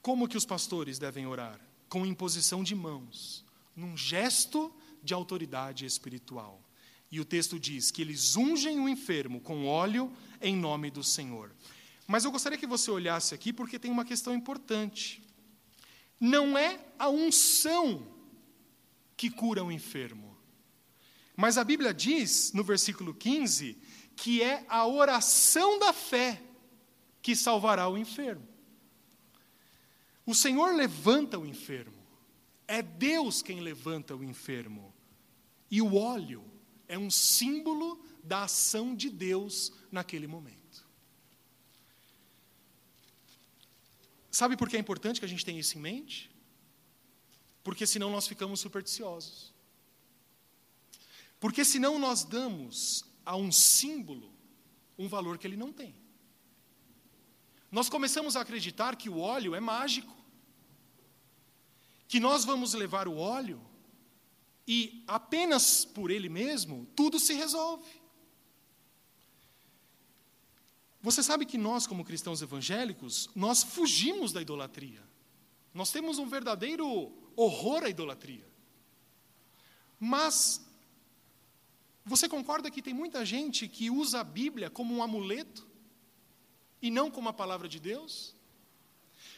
Como que os pastores devem orar? Com imposição de mãos, num gesto de autoridade espiritual. E o texto diz que eles ungem o enfermo com óleo em nome do Senhor. Mas eu gostaria que você olhasse aqui porque tem uma questão importante. Não é a unção que cura o enfermo. Mas a Bíblia diz, no versículo 15, que é a oração da fé que salvará o enfermo. O Senhor levanta o enfermo. É Deus quem levanta o enfermo. E o óleo é um símbolo da ação de Deus naquele momento. Sabe por que é importante que a gente tenha isso em mente? Porque senão nós ficamos supersticiosos. Porque senão nós damos a um símbolo um valor que ele não tem nós começamos a acreditar que o óleo é mágico. Que nós vamos levar o óleo e apenas por ele mesmo tudo se resolve. Você sabe que nós, como cristãos evangélicos, nós fugimos da idolatria. Nós temos um verdadeiro horror à idolatria. Mas você concorda que tem muita gente que usa a Bíblia como um amuleto e não como a palavra de Deus?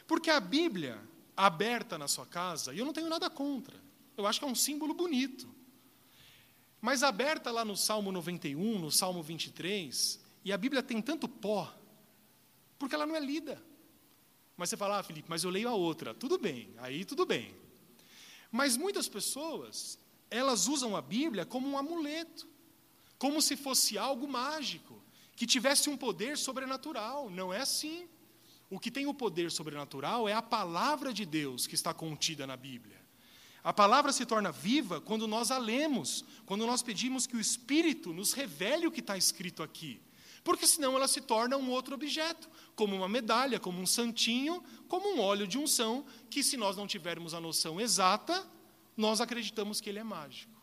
Porque a Bíblia aberta na sua casa, e eu não tenho nada contra, eu acho que é um símbolo bonito. Mas aberta lá no Salmo 91, no Salmo 23, e a Bíblia tem tanto pó, porque ela não é lida. Mas você fala, ah, Felipe, mas eu leio a outra. Tudo bem, aí tudo bem. Mas muitas pessoas, elas usam a Bíblia como um amuleto, como se fosse algo mágico, que tivesse um poder sobrenatural. Não é assim. O que tem o poder sobrenatural é a palavra de Deus que está contida na Bíblia. A palavra se torna viva quando nós a lemos, quando nós pedimos que o Espírito nos revele o que está escrito aqui. Porque senão ela se torna um outro objeto, como uma medalha, como um santinho, como um óleo de unção, que se nós não tivermos a noção exata, nós acreditamos que ele é mágico.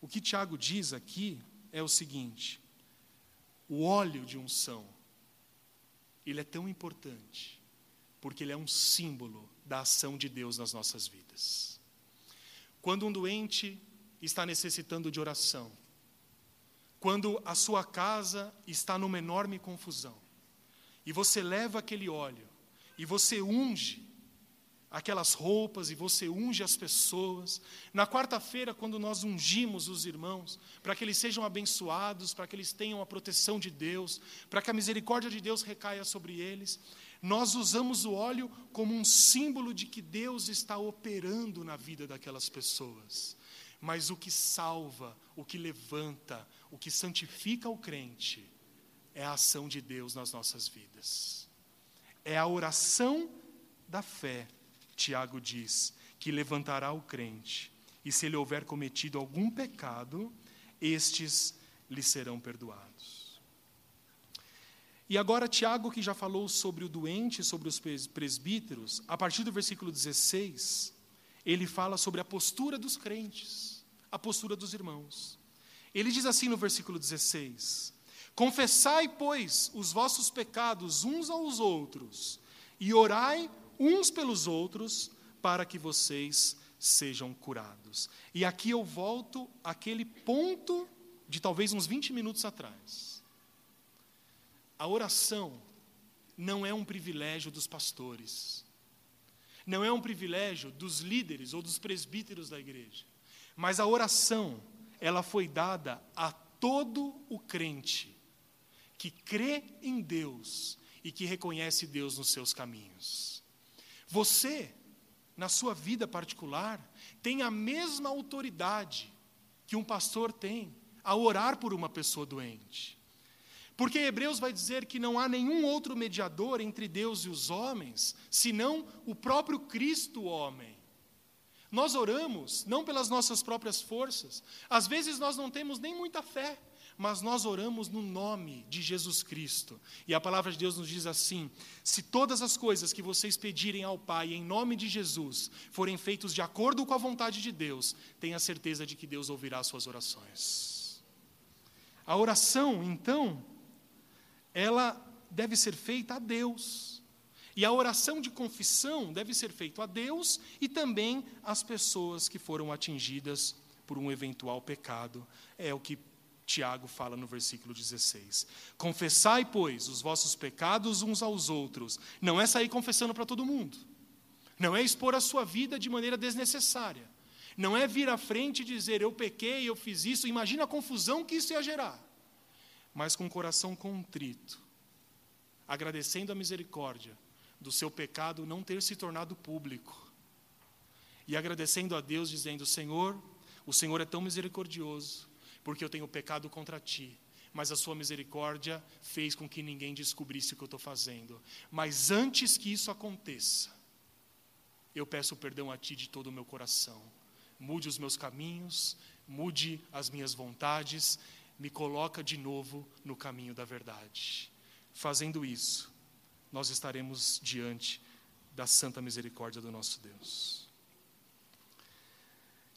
O que Tiago diz aqui é o seguinte: o óleo de unção ele é tão importante porque ele é um símbolo da ação de Deus nas nossas vidas. Quando um doente está necessitando de oração, quando a sua casa está numa enorme confusão, e você leva aquele óleo, e você unge aquelas roupas e você unge as pessoas. Na quarta-feira, quando nós ungimos os irmãos, para que eles sejam abençoados, para que eles tenham a proteção de Deus, para que a misericórdia de Deus recaia sobre eles, nós usamos o óleo como um símbolo de que Deus está operando na vida daquelas pessoas. Mas o que salva, o que levanta, o que santifica o crente, é a ação de Deus nas nossas vidas. É a oração da fé Tiago diz que levantará o crente, e se ele houver cometido algum pecado, estes lhe serão perdoados. E agora, Tiago, que já falou sobre o doente, sobre os presbíteros, a partir do versículo 16, ele fala sobre a postura dos crentes, a postura dos irmãos. Ele diz assim no versículo 16: Confessai, pois, os vossos pecados uns aos outros, e orai uns pelos outros, para que vocês sejam curados. E aqui eu volto àquele ponto de talvez uns 20 minutos atrás. A oração não é um privilégio dos pastores, não é um privilégio dos líderes ou dos presbíteros da igreja, mas a oração, ela foi dada a todo o crente que crê em Deus e que reconhece Deus nos seus caminhos. Você, na sua vida particular, tem a mesma autoridade que um pastor tem a orar por uma pessoa doente. Porque Hebreus vai dizer que não há nenhum outro mediador entre Deus e os homens, senão o próprio Cristo homem. Nós oramos não pelas nossas próprias forças, às vezes nós não temos nem muita fé, mas nós oramos no nome de Jesus Cristo. E a palavra de Deus nos diz assim: se todas as coisas que vocês pedirem ao Pai em nome de Jesus forem feitos de acordo com a vontade de Deus, tenha certeza de que Deus ouvirá as suas orações. A oração, então, ela deve ser feita a Deus. E a oração de confissão deve ser feita a Deus e também às pessoas que foram atingidas por um eventual pecado. É o que Tiago fala no versículo 16. Confessai, pois, os vossos pecados uns aos outros. Não é sair confessando para todo mundo. Não é expor a sua vida de maneira desnecessária. Não é vir à frente e dizer eu pequei, eu fiz isso. Imagina a confusão que isso ia gerar. Mas com o coração contrito, agradecendo a misericórdia do seu pecado não ter se tornado público. E agradecendo a Deus, dizendo: Senhor, o Senhor é tão misericordioso porque eu tenho pecado contra ti. Mas a sua misericórdia fez com que ninguém descobrisse o que eu estou fazendo. Mas antes que isso aconteça, eu peço perdão a ti de todo o meu coração. Mude os meus caminhos, mude as minhas vontades, me coloca de novo no caminho da verdade. Fazendo isso, nós estaremos diante da santa misericórdia do nosso Deus.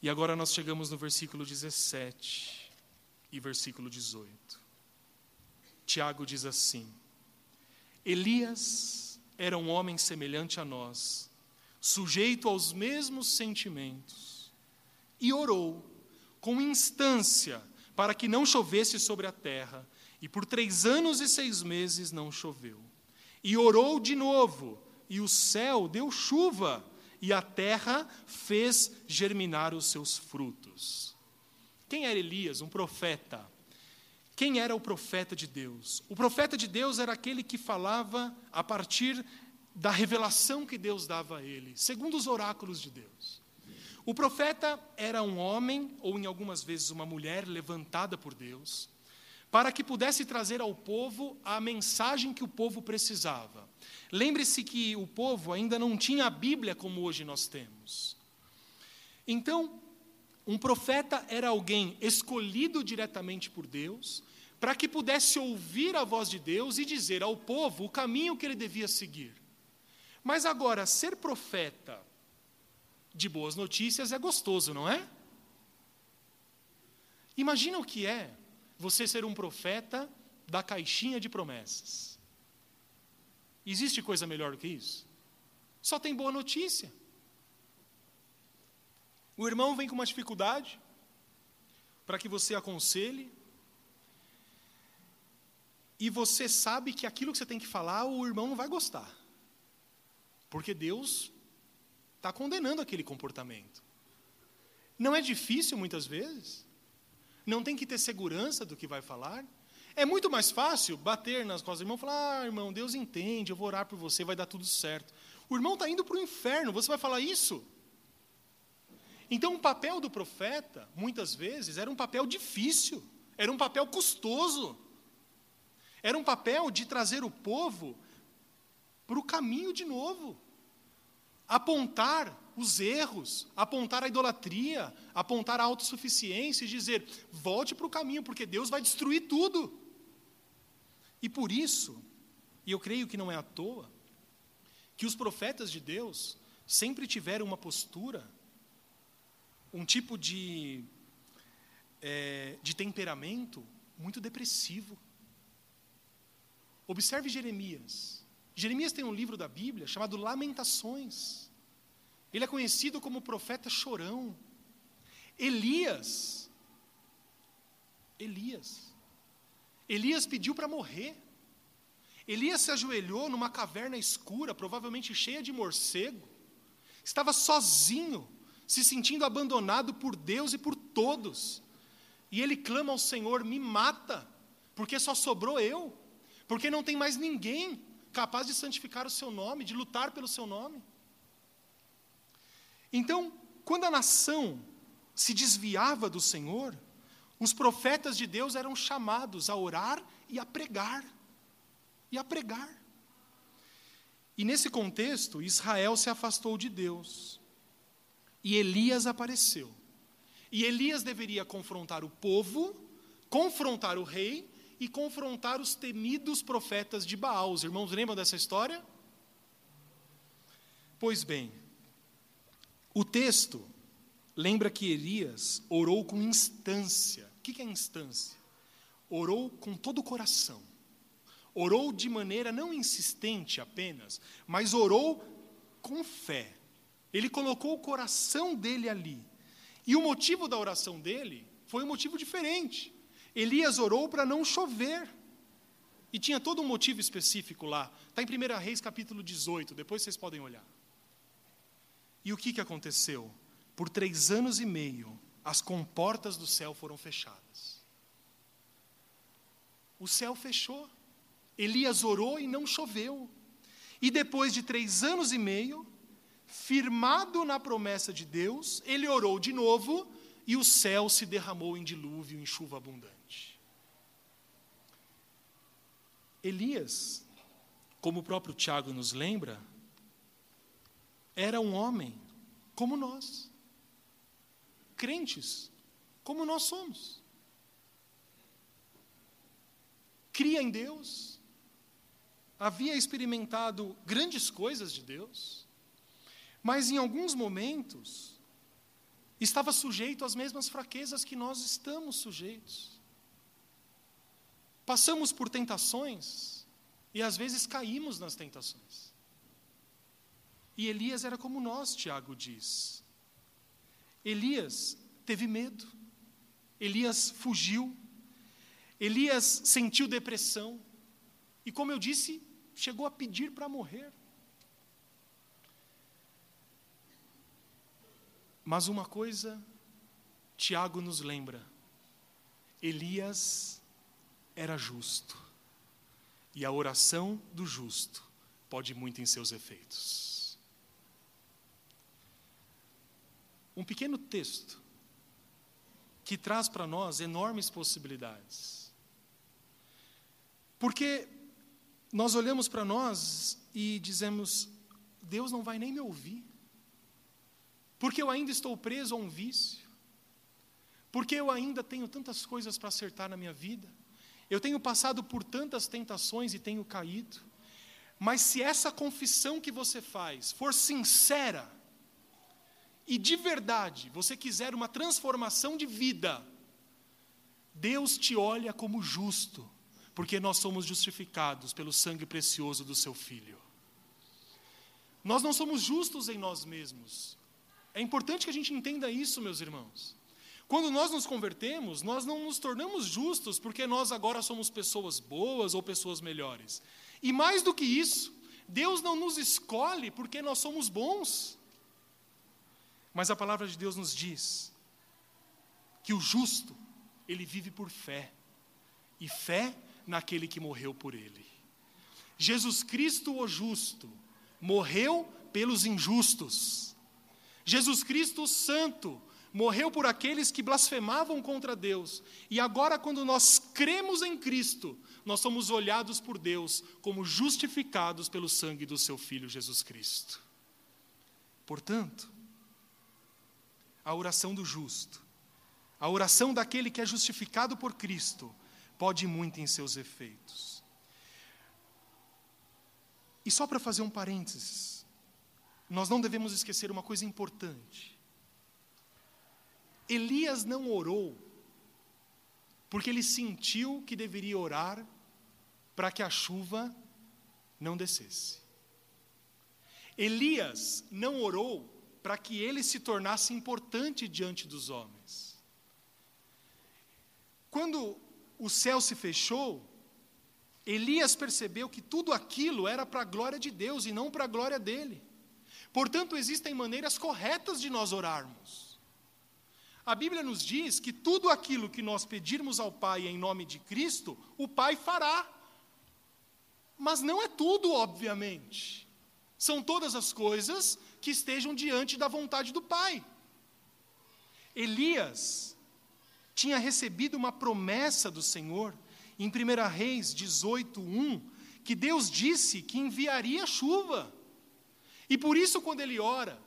E agora nós chegamos no versículo 17 e versículo 18. Tiago diz assim: Elias era um homem semelhante a nós, sujeito aos mesmos sentimentos, e orou com instância para que não chovesse sobre a terra, e por três anos e seis meses não choveu. E orou de novo, e o céu deu chuva, e a terra fez germinar os seus frutos. Quem era Elias? Um profeta. Quem era o profeta de Deus? O profeta de Deus era aquele que falava a partir da revelação que Deus dava a ele, segundo os oráculos de Deus. O profeta era um homem, ou em algumas vezes uma mulher, levantada por Deus, para que pudesse trazer ao povo a mensagem que o povo precisava. Lembre-se que o povo ainda não tinha a Bíblia como hoje nós temos. Então, um profeta era alguém escolhido diretamente por Deus, para que pudesse ouvir a voz de Deus e dizer ao povo o caminho que ele devia seguir. Mas agora, ser profeta de boas notícias é gostoso, não é? Imagina o que é você ser um profeta da caixinha de promessas. Existe coisa melhor do que isso? Só tem boa notícia. O irmão vem com uma dificuldade para que você aconselhe, e você sabe que aquilo que você tem que falar, o irmão não vai gostar, porque Deus está condenando aquele comportamento. Não é difícil muitas vezes, não tem que ter segurança do que vai falar. É muito mais fácil bater nas costas do irmão e falar: ah, irmão, Deus entende, eu vou orar por você, vai dar tudo certo. O irmão está indo para o inferno, você vai falar isso? Então, o papel do profeta, muitas vezes, era um papel difícil, era um papel custoso, era um papel de trazer o povo para o caminho de novo, apontar os erros, apontar a idolatria, apontar a autossuficiência e dizer: volte para o caminho, porque Deus vai destruir tudo. E por isso, e eu creio que não é à toa, que os profetas de Deus sempre tiveram uma postura um tipo de, é, de temperamento muito depressivo. Observe Jeremias. Jeremias tem um livro da Bíblia chamado Lamentações. Ele é conhecido como profeta chorão. Elias. Elias. Elias pediu para morrer. Elias se ajoelhou numa caverna escura, provavelmente cheia de morcego. Estava sozinho se sentindo abandonado por Deus e por todos. E ele clama ao Senhor: me mata, porque só sobrou eu, porque não tem mais ninguém capaz de santificar o seu nome, de lutar pelo seu nome. Então, quando a nação se desviava do Senhor, os profetas de Deus eram chamados a orar e a pregar. E a pregar. E nesse contexto, Israel se afastou de Deus. E Elias apareceu. E Elias deveria confrontar o povo, confrontar o rei e confrontar os temidos profetas de Baal. Os irmãos lembram dessa história? Pois bem, o texto lembra que Elias orou com instância. O que é instância? Orou com todo o coração. Orou de maneira não insistente apenas, mas orou com fé. Ele colocou o coração dele ali. E o motivo da oração dele foi um motivo diferente. Elias orou para não chover. E tinha todo um motivo específico lá. Está em 1 Reis capítulo 18, depois vocês podem olhar. E o que, que aconteceu? Por três anos e meio, as comportas do céu foram fechadas. O céu fechou. Elias orou e não choveu. E depois de três anos e meio, firmado na promessa de Deus, ele orou de novo e o céu se derramou em dilúvio, em chuva abundante. Elias, como o próprio Tiago nos lembra, era um homem como nós, crentes como nós somos. Cria em Deus, havia experimentado grandes coisas de Deus, mas em alguns momentos estava sujeito às mesmas fraquezas que nós estamos sujeitos. Passamos por tentações E às vezes caímos nas tentações. E Elias era como nós, Tiago diz. Elias teve medo. Elias fugiu. Elias sentiu depressão. E como eu disse, chegou a pedir para morrer. Mas uma coisa, Tiago nos lembra: Elias era justo, e a oração do justo pode muito em seus efeitos. Um pequeno texto que traz para nós enormes possibilidades. Porque nós olhamos para nós e dizemos: Deus não vai nem me ouvir, porque eu ainda estou preso a um vício, porque eu ainda tenho tantas coisas para acertar na minha vida, eu tenho passado por tantas tentações e tenho caído, mas se essa confissão que você faz for sincera, e de verdade você quiser uma transformação de vida, Deus te olha como justo porque nós somos justificados pelo sangue precioso do seu Filho. Nós não somos justos em nós mesmos. É importante que a gente entenda isso, meus irmãos. Quando nós nos convertemos, nós não nos tornamos justos porque nós agora somos pessoas boas ou pessoas melhores. E mais do que isso, Deus não nos escolhe porque nós somos bons. Mas a palavra de Deus nos diz que o justo, ele vive por fé. E fé naquele que morreu por ele. Jesus Cristo, o justo, morreu pelos injustos. Jesus Cristo, santo, morreu por aqueles que blasfemavam contra Deus. E agora, quando nós cremos em Cristo, nós somos olhados por Deus como justificados pelo sangue do seu Filho Jesus Cristo. Portanto, a oração do justo, a oração daquele que é justificado por Cristo, pode muito em seus efeitos. E só para fazer um parênteses, nós não devemos esquecer uma coisa importante. Elias não orou porque ele sentiu que deveria orar para que a chuva não descesse. Elias não orou para que ele se tornasse importante diante dos homens. Quando o céu se fechou, Elias percebeu que tudo aquilo era para a glória de Deus e não para a glória dele. Portanto, existem maneiras corretas de nós orarmos. A Bíblia nos diz que tudo aquilo que nós pedirmos ao Pai em nome de Cristo, o Pai fará. Mas não é tudo, obviamente. São todas as coisas que estejam diante da vontade do Pai. Elias tinha recebido uma promessa do Senhor, em 1 Reis 18, 1, que Deus disse que enviaria chuva. E por isso, quando ele ora,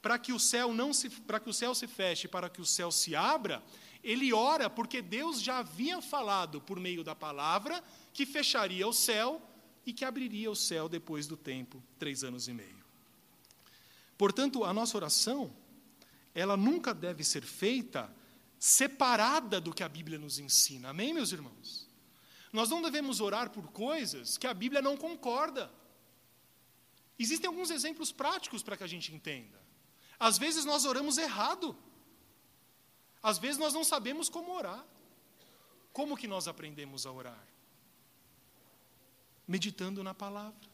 para que o céu não se, para que o céu se feche, para que o céu se abra, ele ora porque Deus já havia falado por meio da palavra que fecharia o céu e que abriria o céu depois do tempo, três anos e meio. Portanto, a nossa oração, ela nunca deve ser feita separada do que a Bíblia nos ensina. Amém, meus irmãos? Nós não devemos orar por coisas que a Bíblia não concorda. Existem alguns exemplos práticos para que a gente entenda. Às vezes nós oramos errado. Às vezes nós não sabemos como orar. Como que nós aprendemos a orar? Meditando na palavra.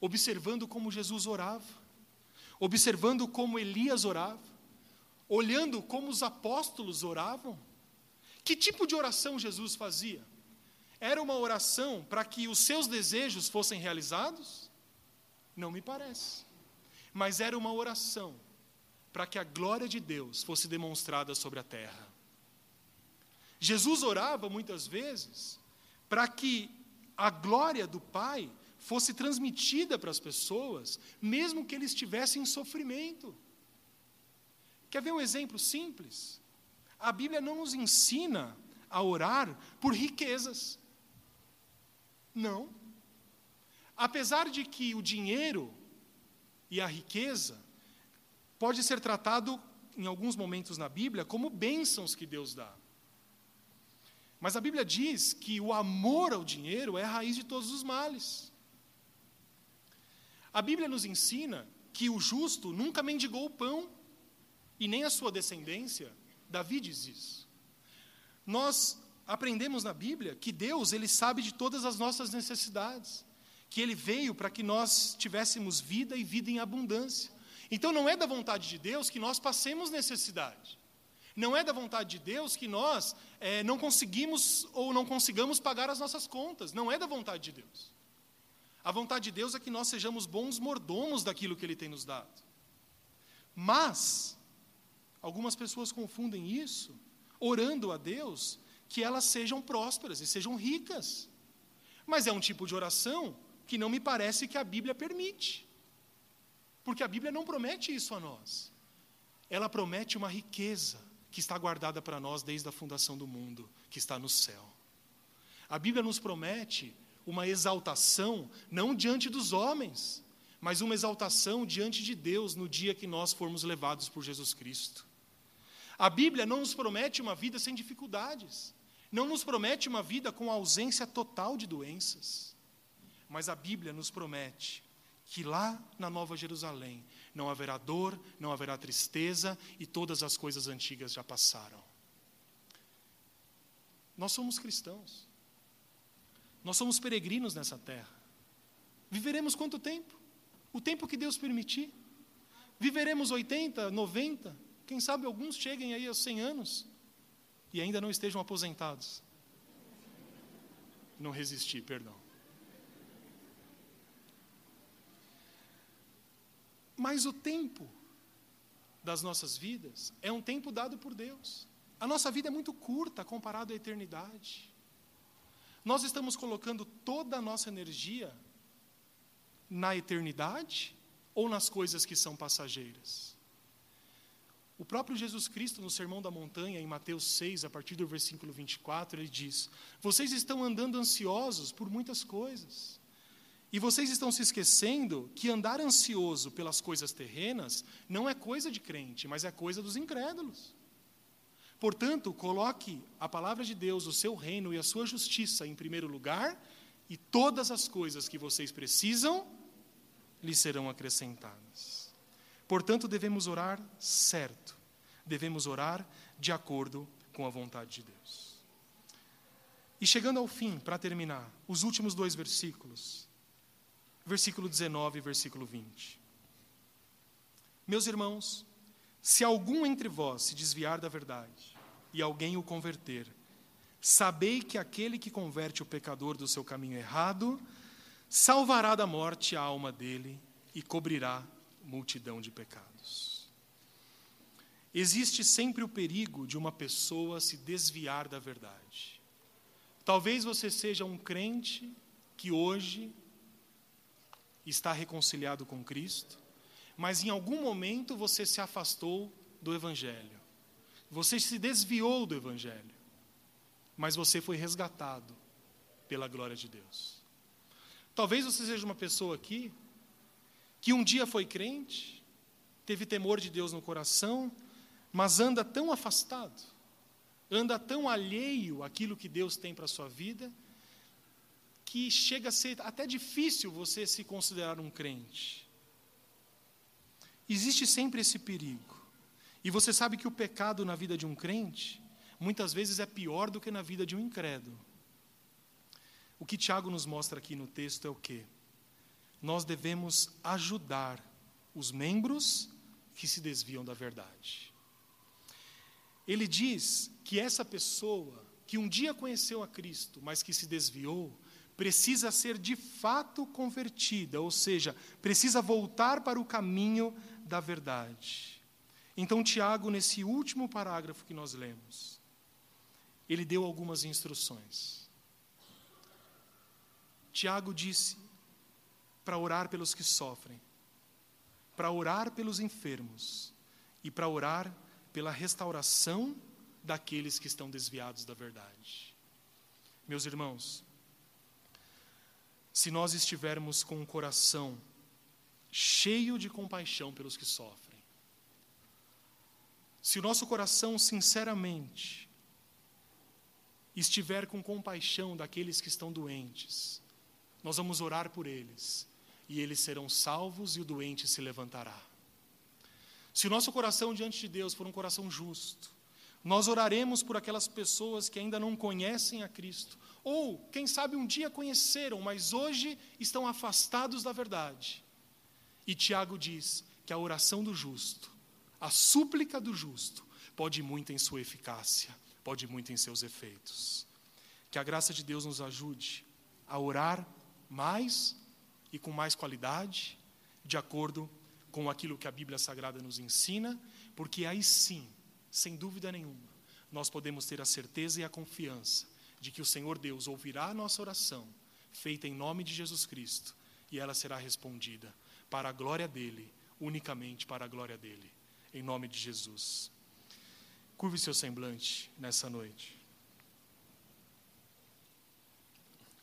Observando como Jesus orava. Observando como Elias orava olhando como os apóstolos oravam? Que tipo de oração Jesus fazia? Era uma oração para que os seus desejos fossem realizados? Não me parece. Mas era uma oração para que a glória de Deus fosse demonstrada sobre a terra. Jesus orava muitas vezes para que a glória do Pai fosse transmitida para as pessoas, mesmo que eles estivessem em sofrimento. Quer ver um exemplo simples? A Bíblia não nos ensina a orar por riquezas. Não. Apesar de que o dinheiro e a riqueza pode ser tratado em alguns momentos na Bíblia como bênçãos que Deus dá. Mas a Bíblia diz que o amor ao dinheiro é a raiz de todos os males. A Bíblia nos ensina que o justo nunca mendigou o pão, e nem a sua descendência. Davi diz isso. Nós aprendemos na Bíblia que Deus, ele sabe de todas as nossas necessidades, que ele veio para que nós tivéssemos vida e vida em abundância. Então não é da vontade de Deus que nós passemos necessidade. Não é da vontade de Deus que nós é, não conseguimos ou não consigamos pagar as nossas contas. Não é da vontade de Deus. A vontade de Deus é que nós sejamos bons mordomos daquilo que Ele tem nos dado. Mas, algumas pessoas confundem isso, orando a Deus, que elas sejam prósperas e sejam ricas. Mas é um tipo de oração que não me parece que a Bíblia permite. Porque a Bíblia não promete isso a nós. Ela promete uma riqueza que está guardada para nós desde a fundação do mundo, que está no céu. A Bíblia nos promete uma exaltação, não diante dos homens, mas uma exaltação diante de Deus no dia que nós formos levados por Jesus Cristo. A Bíblia não nos promete uma vida sem dificuldades, não nos promete uma vida com ausência total de doenças, mas a Bíblia nos promete que lá na Nova Jerusalém não haverá dor, não haverá tristeza e todas as coisas antigas já passaram. Nós somos cristãos. Nós somos peregrinos nessa terra. Viveremos quanto tempo? O tempo que Deus permitir. Viveremos 80, 90, quem sabe alguns cheguem aí aos 100 anos e ainda não estejam aposentados. Não resisti, perdão. Mas o tempo das nossas vidas é um tempo dado por Deus. A nossa vida é muito curta comparado à eternidade. Nós estamos colocando toda a nossa energia na eternidade ou nas coisas que são passageiras? O próprio Jesus Cristo, no Sermão da Montanha, em Mateus 6, a partir do versículo 24, ele diz: Vocês estão andando ansiosos por muitas coisas. E vocês estão se esquecendo que andar ansioso pelas coisas terrenas não é coisa de crente, mas é coisa dos incrédulos. Portanto, coloque a palavra de Deus, o seu reino e a sua justiça em primeiro lugar, e todas as coisas que vocês precisam lhes serão acrescentadas. Portanto, devemos orar certo, devemos orar de acordo com a vontade de Deus. E chegando ao fim, para terminar, os últimos dois versículos, versículo 19 e versículo 20. Meus irmãos, se algum entre vós se desviar da verdade e alguém o converter, sabei que aquele que converte o pecador do seu caminho errado, salvará da morte a alma dele e cobrirá multidão de pecados. Existe sempre o perigo de uma pessoa se desviar da verdade. Talvez você seja um crente que hoje está reconciliado com Cristo, mas em algum momento você se afastou do Evangelho. Você se desviou do Evangelho, mas você foi resgatado pela glória de Deus. Talvez você seja uma pessoa aqui que um dia foi crente, teve temor de Deus no coração, mas anda tão afastado, anda tão alheio àquilo que Deus tem para a sua vida, que chega a ser até difícil você se considerar um crente. Existe sempre esse perigo. E você sabe que o pecado na vida de um crente, muitas vezes é pior do que na vida de um incrédulo. O que Tiago nos mostra aqui no texto é o quê? Nós devemos ajudar os membros que se desviam da verdade. Ele diz que essa pessoa que um dia conheceu a Cristo, mas que se desviou, precisa ser de fato convertida, ou seja, precisa voltar para o caminho da verdade. Então, Tiago, nesse último parágrafo que nós lemos, ele deu algumas instruções. Tiago disse para orar pelos que sofrem, para orar pelos enfermos e para orar pela restauração daqueles que estão desviados da verdade. Meus irmãos, se nós estivermos com o coração cheio de compaixão pelos que sofrem. Se o nosso coração sinceramente estiver com compaixão daqueles que estão doentes, nós vamos orar por eles, e eles serão salvos e o doente se levantará. Se o nosso coração diante de Deus for um coração justo, nós oraremos por aquelas pessoas que ainda não conhecem a Cristo, ou, quem sabe, um dia conheceram, mas hoje estão afastados da verdade. E Tiago diz que a oração do justo, a súplica do justo, pode muito em sua eficácia, pode muito em seus efeitos. Que a graça de Deus nos ajude a orar mais e com mais qualidade, de acordo com aquilo que a Bíblia Sagrada nos ensina, porque aí sim, sem dúvida nenhuma, nós podemos ter a certeza e a confiança de que o Senhor Deus ouvirá a nossa oração, feita em nome de Jesus Cristo, e ela será respondida para a glória dele, unicamente para a glória dele, em nome de Jesus. Curve seu semblante nessa noite.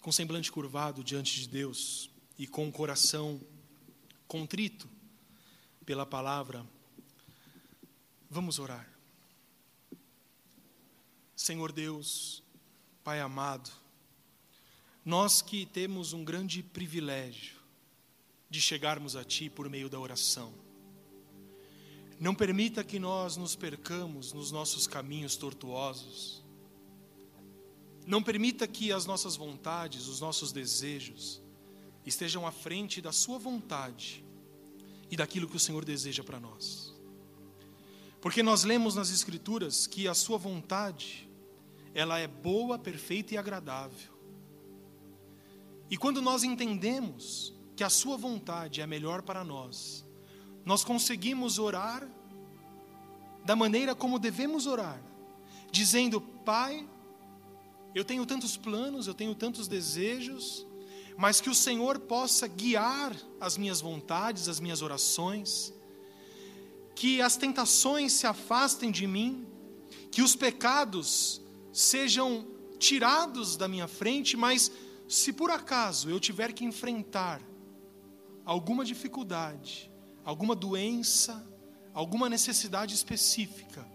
Com semblante curvado diante de Deus e com o coração contrito pela palavra, vamos orar. Senhor Deus, Pai amado, nós que temos um grande privilégio de chegarmos a Ti por meio da oração, não permita que nós nos percamos nos nossos caminhos tortuosos. Não permita que as nossas vontades, os nossos desejos, estejam à frente da Sua vontade e daquilo que o Senhor deseja para nós. Porque nós lemos nas Escrituras que a Sua vontade ela é boa, perfeita e agradável. E quando nós entendemos que a Sua vontade é melhor para nós, nós conseguimos orar da maneira como devemos orar, dizendo: Pai, eu tenho tantos planos, eu tenho tantos desejos, mas que o Senhor possa guiar as minhas vontades, as minhas orações, que as tentações se afastem de mim, que os pecados sejam tirados da minha frente, mas se por acaso eu tiver que enfrentar alguma dificuldade, alguma doença, alguma necessidade específica,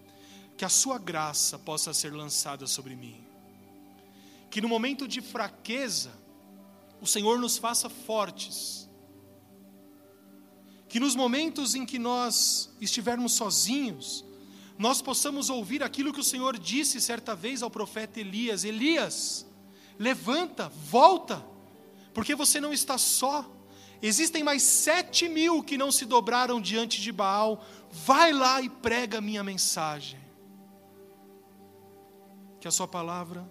que a sua graça possa ser lançada sobre mim. Que no momento de fraqueza, o Senhor nos faça fortes. Que nos momentos em que nós estivermos sozinhos, nós possamos ouvir aquilo que o Senhor disse certa vez ao profeta Elias: Elias, levanta, volta, porque você não está só. Existem mais sete mil que não se dobraram diante de Baal. Vai lá e prega a minha mensagem. Que a Sua palavra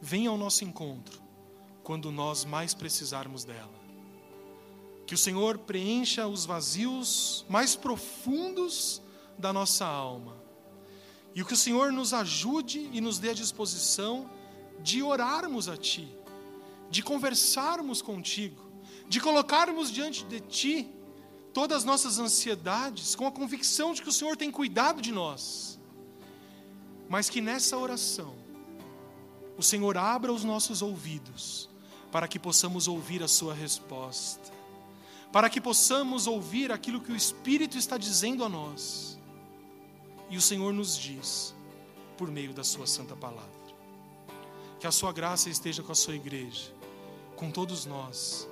venha ao nosso encontro quando nós mais precisarmos dela. Que o Senhor preencha os vazios mais profundos da nossa alma. E o que o Senhor nos ajude e nos dê a disposição de orarmos a Ti, de conversarmos contigo, de colocarmos diante de Ti todas as nossas ansiedades, com a convicção de que o Senhor tem cuidado de nós. Mas que nessa oração, o Senhor abra os nossos ouvidos, para que possamos ouvir a Sua resposta, para que possamos ouvir aquilo que o Espírito está dizendo a nós e o Senhor nos diz, por meio da Sua Santa Palavra. Que a Sua graça esteja com a Sua igreja, com todos nós,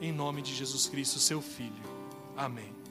em nome de Jesus Cristo, Seu Filho. Amém.